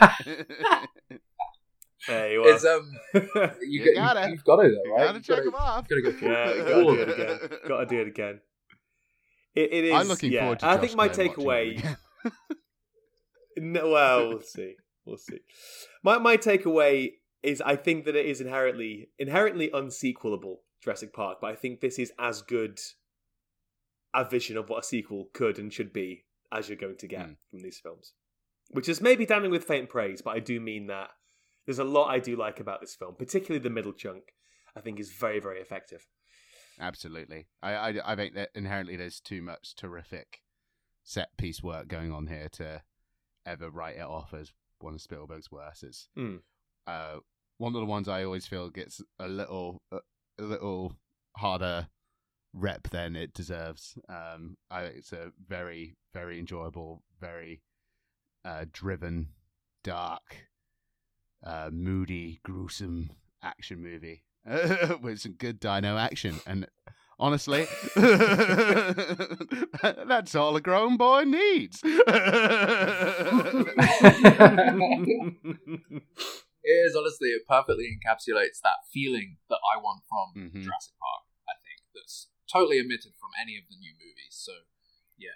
Speaker 5: hey, well.
Speaker 4: it's um you,
Speaker 3: You
Speaker 4: got,
Speaker 3: gotta.
Speaker 4: you, have got to though,
Speaker 3: You
Speaker 4: right?
Speaker 3: gotta
Speaker 4: You've
Speaker 3: check
Speaker 4: gotta-
Speaker 3: them off.
Speaker 4: Gotta go
Speaker 5: yeah,
Speaker 4: all
Speaker 5: gotta do it again. Gotta do it again. It, it is.
Speaker 3: I'm looking
Speaker 5: yeah.
Speaker 3: forward to
Speaker 5: I think my
Speaker 3: Glenn watching them
Speaker 5: takeaway. No, well, we'll see. We'll see. My my takeaway is I think that it is inherently inherently unsequelable Jurassic Park, but I think this is as good a vision of what a sequel could and should be as you're going to get
Speaker 3: Hmm.
Speaker 5: from these films. Which is maybe damning with faint praise, but I do mean that there's a lot I do like about this film, particularly the middle chunk. I think is very very effective.
Speaker 3: Absolutely. I, I I think that inherently there's too much terrific set piece work going on here to ever write it off as one of Spielberg's worst. It's
Speaker 5: Hmm.
Speaker 3: uh, one of the ones I always feel gets a little a, a little harder rep than it deserves. Um, I, it's a very very enjoyable, very uh, driven, dark, uh, moody, gruesome action movie with some good dino action and. Honestly, that's all a grown boy needs.
Speaker 4: it is honestly it perfectly encapsulates that feeling that I want from
Speaker 3: Mhm.
Speaker 4: Jurassic Park. I think that's totally omitted from any of the new movies. So yeah,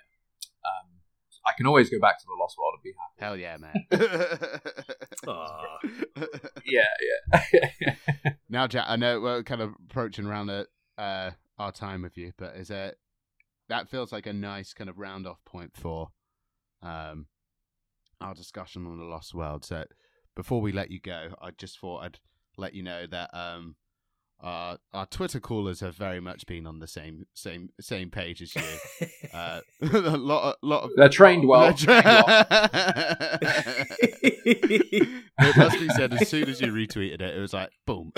Speaker 4: um, I can always go back to the Lost World and be happy.
Speaker 3: Hell yeah, man.
Speaker 4: Yeah, yeah.
Speaker 3: now, Jack, I know we're kind of approaching around the, uh, our time with you, but is it that feels like a nice kind of round off point for um, our discussion on the Lost World. So before we let you go, I just thought I'd let you know that um, our our Twitter callers have very much been on the same same same page as you. Uh, a lot, a lot of
Speaker 4: They're trained well.
Speaker 3: They're
Speaker 4: trained well.
Speaker 3: it must be said as soon as you retweeted it, it was like boom.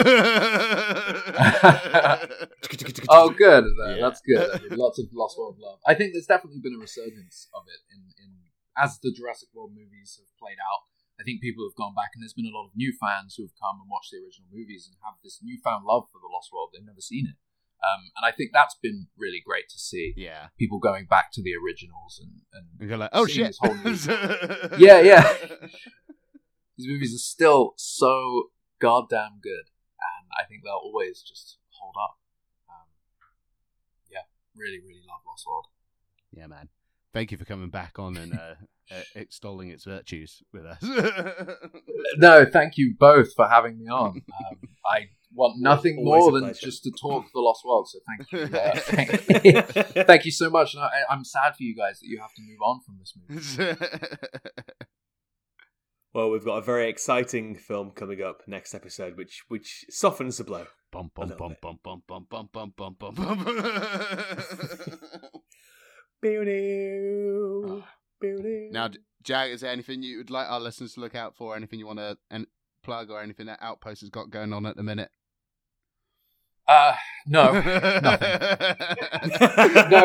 Speaker 4: oh, good.
Speaker 3: Yeah.
Speaker 4: That's good. I mean, lots of Lost World love. I think there's definitely been a resurgence of it in, in as the Jurassic World movies have played out. I think people have gone back, and there's been a lot of new fans who have come and watched the original movies and have this newfound love for the Lost World. They've never seen it, um, and I think that's been really great to see.
Speaker 3: yeah.
Speaker 4: People going back to the originals and, and
Speaker 3: And go like, oh shit.
Speaker 4: this whole Yeah, yeah. these movies are still so goddamn good, and I think they'll always just hold up. Um, yeah, really, really love Lost World.
Speaker 3: yeah, man. Thank you for coming back on and uh, uh, extolling its virtues with us.
Speaker 4: No, thank you both for having me on. Um, I want nothing
Speaker 5: Always
Speaker 4: more than
Speaker 5: pleasure.
Speaker 4: just to talk the Lost World. So thank you. Uh, thank, thank you so much. And I, I'm sad for you guys that you have to move on from this movie.
Speaker 5: well, we've got a very exciting film coming up next episode, which which softens the blow.
Speaker 3: bum
Speaker 5: A
Speaker 3: bum
Speaker 5: little
Speaker 3: bum bum bum bum bum bum bum bum bum.
Speaker 5: Now,
Speaker 3: now, Jack, is there anything you would like our listeners to look out for? Anything you want to and plug or anything that Outpost has got going on at the minute?
Speaker 4: Uh, no, no.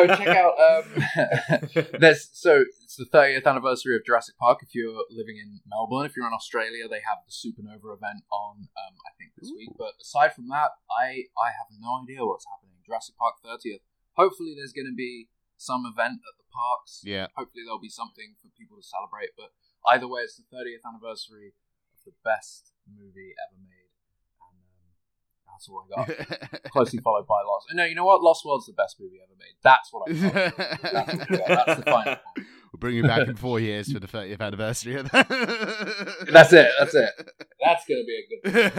Speaker 4: Check out. Um, there's so it's the 30th anniversary of Jurassic Park. If you're living in Melbourne, if you're in Australia, they have the Supernova event on. Um, I think this week. But aside from that, I I have no idea what's happening. Jurassic Park 30th. Hopefully, there's going to be some event at the parks.
Speaker 3: Yeah.
Speaker 4: Hopefully, there'll be something for people to celebrate. But either way, it's the 30th anniversary of the best movie ever made, and um, that's all I got closely followed by Lost. No, you know what? Lost World's the best movie ever made. That's what I. That's, what I got. That's the final. point.
Speaker 3: We'll bring you back in four years for the 30th anniversary of that.
Speaker 4: That's it. That's it. That's gonna be a good.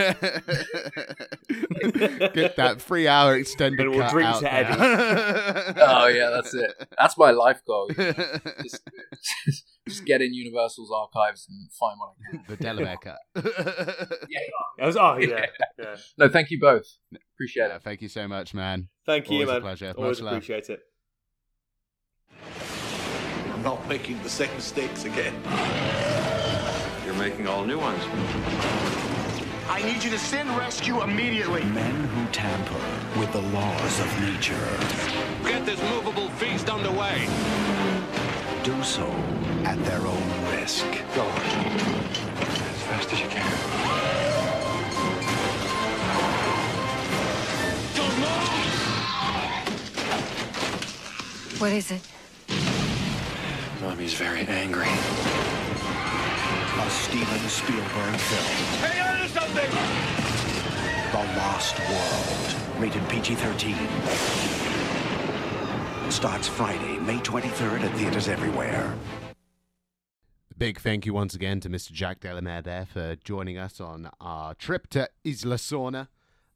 Speaker 3: Get that three hour extended
Speaker 5: And we'll
Speaker 3: cut
Speaker 5: drink
Speaker 3: out
Speaker 5: to
Speaker 3: there.
Speaker 4: Oh yeah, that's it. That's my life goal. Just, just get in Universal's archives and find what I can.
Speaker 3: the De La Mare cut.
Speaker 4: Yeah.
Speaker 5: I was, oh yeah, yeah.
Speaker 4: No, thank you both. Appreciate
Speaker 3: Yeah,
Speaker 4: it.
Speaker 3: thank you so much, man.
Speaker 5: Thank you,
Speaker 3: Always a
Speaker 5: man.
Speaker 3: pleasure.
Speaker 5: Always
Speaker 3: Much love.
Speaker 5: appreciate it.
Speaker 8: I'm not making the same mistakes again.
Speaker 2: You're making all new ones.
Speaker 9: I need you to send rescue immediately.
Speaker 10: Men who tamper with the laws of nature
Speaker 2: Get this movable feast underway.
Speaker 10: do so at their own risk.
Speaker 2: Go. As fast as you can.
Speaker 1: What is it?
Speaker 10: Mommy's very angry. A Steven Spielberg film.
Speaker 9: Hang on to something!
Speaker 10: The Lost World. Rated PG-13. Starts Friday, May 23rd at theaters everywhere.
Speaker 3: Big thank you once again to Mr. Jack De La Mare there for joining us on our trip to Isla Sorna.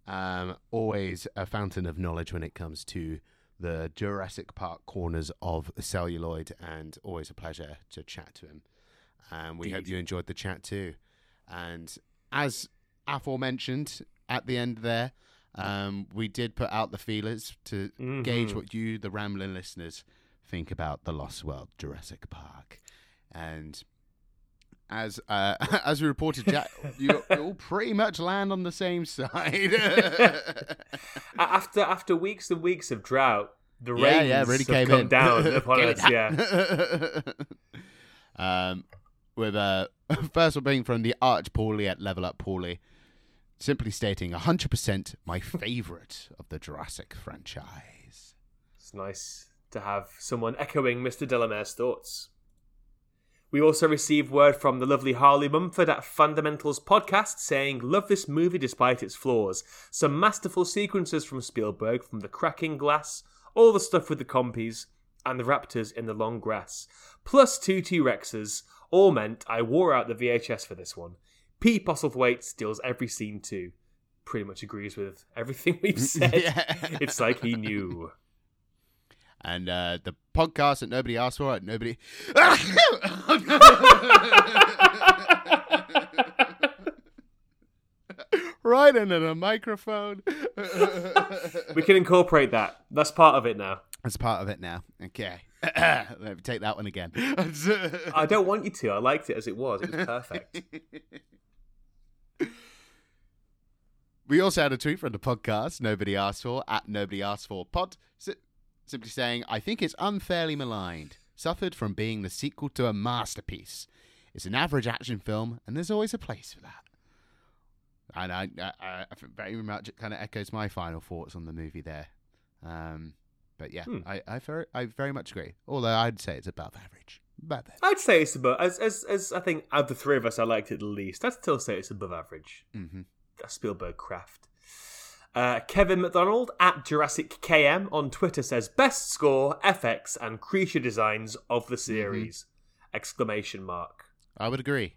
Speaker 3: Um, always a fountain of knowledge when it comes to the Jurassic Park corners of celluloid, and always a pleasure to chat to him. And we hope you enjoyed the chat too. And as aforementioned at the end there, um, we did put out the feelers to gauge
Speaker 5: Mhm.
Speaker 3: what you, the rambling listeners, think about the Lost World Jurassic Park. And as uh, as we reported, Jack, you all pretty much land on the same side.
Speaker 5: after after weeks and weeks of drought, the
Speaker 3: yeah,
Speaker 5: rains
Speaker 3: yeah, really came
Speaker 5: come
Speaker 3: in.
Speaker 5: down upon us. Yeah,
Speaker 3: um, with uh, first one being from the Arch Paulie at Level Up Paulie, simply stating 100% my favorite of the Jurassic franchise.
Speaker 5: it's nice to have someone echoing Mr. De La Mare's thoughts. We also received word from the lovely Harley Mumford at Fundamentals Podcast saying, Love this movie despite its flaws. Some masterful sequences from Spielberg, from the cracking glass, all the stuff with the compies, and the raptors in the long grass, plus two T Rexes, all meant I wore out the VHS for this one. P. Postlethwaite steals every scene too. Pretty much agrees with everything we've said.
Speaker 3: Yeah.
Speaker 5: It's like he knew.
Speaker 3: And uh, the podcast that nobody asked for, nobody. right into the microphone.
Speaker 5: We can incorporate that. That's part of it now.
Speaker 3: That's part of it now. Okay. Let me take that one again.
Speaker 5: I don't want you to. I liked it as it was. It was perfect.
Speaker 3: We also had a tweet from the podcast nobody asked for at nobody asked for pod, si- simply saying, "I think it's unfairly maligned. Suffered from being the sequel to a masterpiece. It's an average action film, and there's always a place for that." And I, I, I think very much it kind of echoes my final thoughts on the movie there. Um, but yeah,
Speaker 5: Hmm.
Speaker 3: I, I very, I very much agree. Although I'd say it's above average. Above average.
Speaker 5: I'd say it's above. As as as I think of the three of us, I liked it the least. I'd still say it's above average.
Speaker 3: hmm
Speaker 5: A Spielberg craft. Uh, Kevin McDonald at Jurassic KM on Twitter says best score, FX, and creature designs of the series! Exclamation mark.
Speaker 3: I would agree.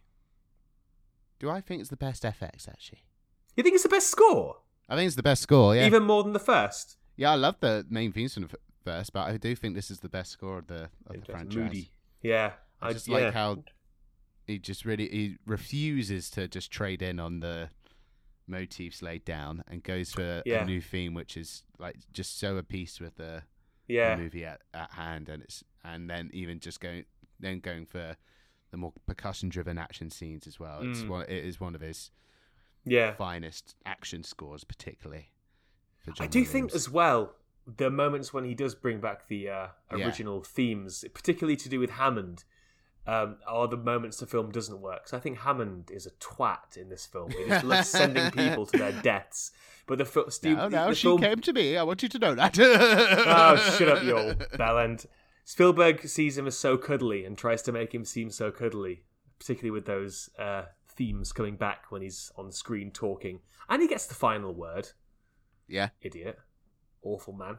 Speaker 3: Do I think it's the best FX actually?
Speaker 5: You think it's the best score?
Speaker 3: I think it's the best score. Yeah,
Speaker 5: Even more than the first.
Speaker 3: Yeah, I love the main themes from the first, but I do think this is the best score of the of the franchise.
Speaker 5: moody. Yeah,
Speaker 3: I just
Speaker 5: yeah.
Speaker 3: like how he just really he refuses to just trade in on the motifs laid down and goes for
Speaker 5: Yeah.
Speaker 3: a new theme, which is like just so a piece with the,
Speaker 5: Yeah.
Speaker 3: the movie at, at hand, and it's and then even just going then going for the more percussion driven action scenes as well. It's
Speaker 5: Mm.
Speaker 3: one it is one of his
Speaker 5: Yeah.
Speaker 3: finest action scores, particularly. For
Speaker 5: I do think as well the moments when he does bring back the uh,
Speaker 3: Yeah.
Speaker 5: original themes, particularly to do with Hammond, um, are the moments the film doesn't work. So I think Hammond is a twat in this film. He just loves sending people to their deaths. But the, fil- Steve,
Speaker 3: No, no,
Speaker 5: the
Speaker 3: she
Speaker 5: film,
Speaker 3: came to me. I want you to know that.
Speaker 5: oh, shut up, you old bellend. Spielberg sees him as so cuddly and tries to make him seem so cuddly, particularly with those uh, themes coming back when he's on screen talking. And he gets the final word.
Speaker 3: Yeah.
Speaker 5: Idiot. Awful man.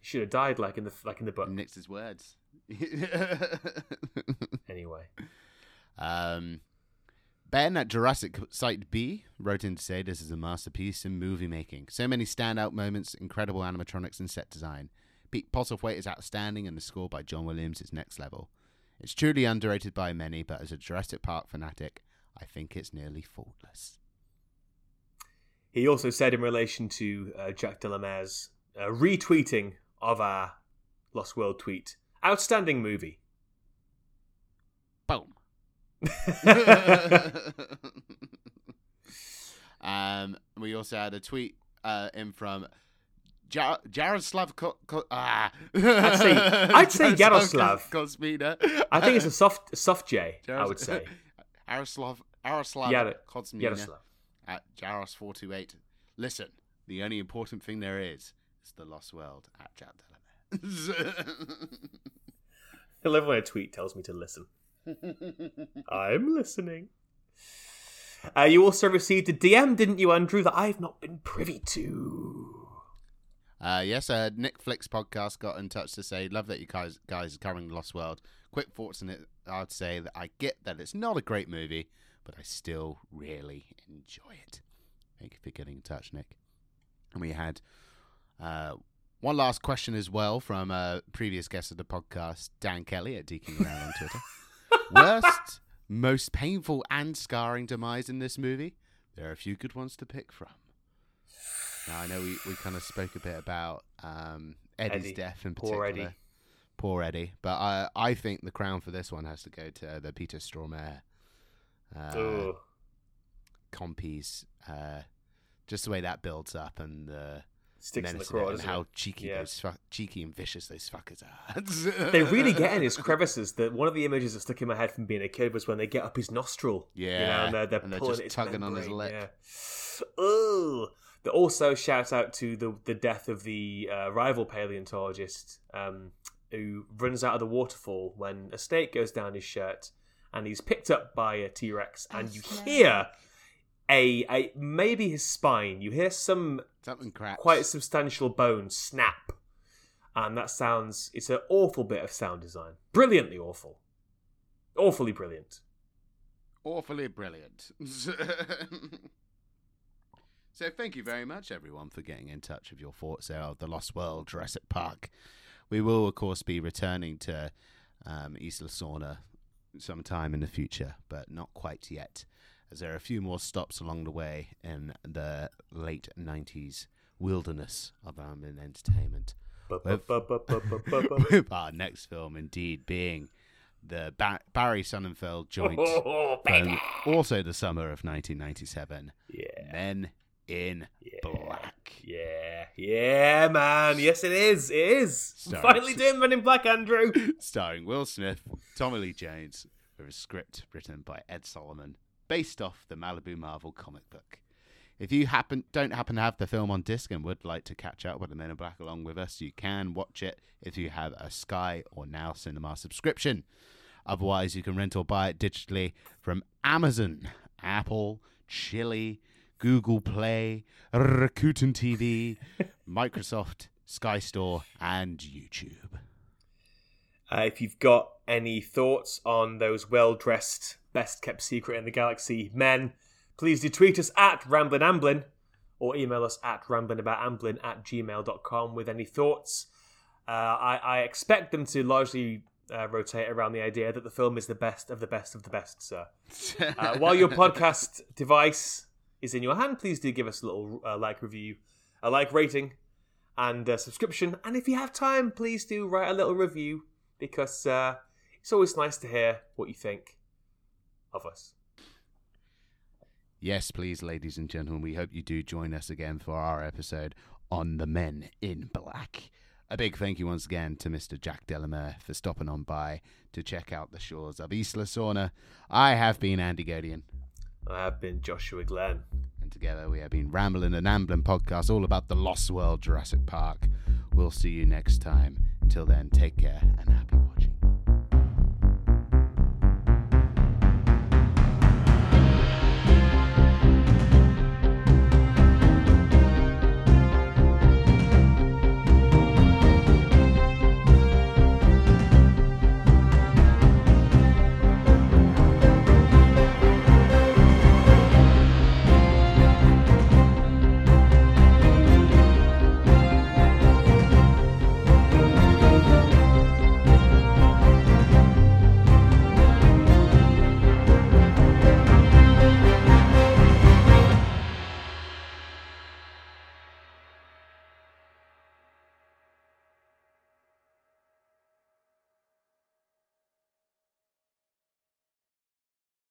Speaker 5: He should have died like in the like in the book.
Speaker 3: Nixed his words.
Speaker 5: Anyway.
Speaker 3: Um, ben at Jurassic Site B wrote in to say this is a masterpiece in movie making. So many standout moments, incredible animatronics and set design. Pete Postlethwaite is outstanding, and the score by John Williams is next level. It's truly underrated by many, but as a Jurassic Park fanatic, I think it's nearly faultless.
Speaker 5: He also said in relation to uh, Jack De La Mare's uh, retweeting of our Lost World tweet, outstanding movie.
Speaker 3: Boom. um, we also had a tweet uh, in from Jar- Jaroslav. Ko- Ko- ah.
Speaker 5: I'd say I'd say Yaroslav.
Speaker 3: Kosmina.
Speaker 5: I think it's a soft soft J. I
Speaker 3: Jaros-
Speaker 5: would say.
Speaker 3: Jaroslav. Jaroslav
Speaker 5: Yar-
Speaker 3: Kosmina
Speaker 5: Yaroslav.
Speaker 3: at Jaros four two eight. Listen, the only important thing there is is the Lost World at Jack De La Mare.
Speaker 5: I love when a tweet tells me to listen. I'm listening. Uh, you also received a DM, didn't you, Andrew, that I've not been privy to.
Speaker 3: Uh, yes, uh, Nick Flicks podcast got in touch to say, "Love that you guys guys are covering Lost World." Quick thoughts on it. I'd say that I get that it's not a great movie, but I still really enjoy it. Thank you for getting in touch, Nick. And we had uh, one last question as well from a previous guest of the podcast, Dan Kelly at Deaking Around on Twitter. Worst, most painful, and scarring demise in this movie? There are a few good ones to pick from. Now I know we, we kind of spoke a bit about um, Eddie's
Speaker 5: Eddie.
Speaker 3: death in
Speaker 5: Poor
Speaker 3: particular.
Speaker 5: Eddie.
Speaker 3: Poor Eddie. But I I think the crown for this one has to go to the Peter Stormare uh,
Speaker 5: Ooh.
Speaker 3: compies. Uh, just the way that builds up and the
Speaker 5: Sticks in the
Speaker 3: menace
Speaker 5: craw,
Speaker 3: it and how
Speaker 5: it?
Speaker 3: cheeky
Speaker 5: Yeah.
Speaker 3: those fu- cheeky and vicious those fuckers are.
Speaker 5: they really get in his crevices. That one of the images that stuck in my head from being a kid was when they get up his nostril. you know,
Speaker 3: Yeah,
Speaker 5: and they're, they're
Speaker 3: and they're
Speaker 5: pulling
Speaker 3: just
Speaker 5: at his
Speaker 3: tugging on his
Speaker 5: membrane,
Speaker 3: lip.
Speaker 5: Yeah. Oh, they also shout out to the the death of the uh, rival paleontologist um, who runs out of the waterfall when a snake goes down his shirt, and he's picked up by a T Rex, and you hear. A, a maybe his spine. You hear some
Speaker 3: Something cracks.
Speaker 5: quite substantial bone snap, and that sounds. It's an awful bit of sound design. Brilliantly awful. Awfully brilliant.
Speaker 3: awfully brilliant. so thank you very much, everyone, for getting in touch with your thoughts there of the Lost World Jurassic Park. We will, of course, be returning to um, Isla Sorna sometime in the future, but not quite yet, as there are a few more stops along the way in the late 90s wilderness of um, Amblin Entertainment. With, with our next film, indeed, being the ba- Barry Sonnenfeld joint
Speaker 5: Oh,
Speaker 3: from also the summer of 1997.
Speaker 5: Yeah.
Speaker 3: Men in Black.
Speaker 5: Yeah, yeah, man. Yes, it is. It is. We're
Speaker 3: Sorry.
Speaker 5: finally doing Men in Black, Andrew.
Speaker 3: Starring Will Smith, Tommy Lee Jones, with a script written by Ed Solomon, based off the Malibu Marvel comic book. If you happen don't happen to have the film on disc and would like to catch up with the Men in Black along with us, you can watch it if you have a Sky or Now Cinema subscription. Otherwise, you can rent or buy it digitally from Amazon, Apple, Chili, Google Play, Rakuten TV, Microsoft, Sky Store, and YouTube.
Speaker 5: Uh, if you've got any thoughts on those well dressed, best kept secret in the galaxy men, please do tweet us at Ramblin' Amblin or email us at ramblinaboutamblin at gmail.com with any thoughts. Uh, I, I expect them to largely uh, rotate around the idea that the film is the best of the best of the best, sir. Uh, while your podcast device is in your hand, please do give us a little uh, like review, a like rating, and a subscription. And if you have time, please do write a little review because uh, it's always nice to hear what you think of us.
Speaker 3: Yes, please, ladies and gentlemen, we hope you do join us again for our episode on the Men in Black. A big thank you once again to Mr. Jack De La Mare for stopping on by to check out the shores of Isla Sorna. I have been Andy Gaudion,
Speaker 5: I have been Joshua Glenn.
Speaker 3: and together we have been Rambling and Ambling podcast all about the Lost World Jurassic Park. We'll see you next time. Until then, take care and have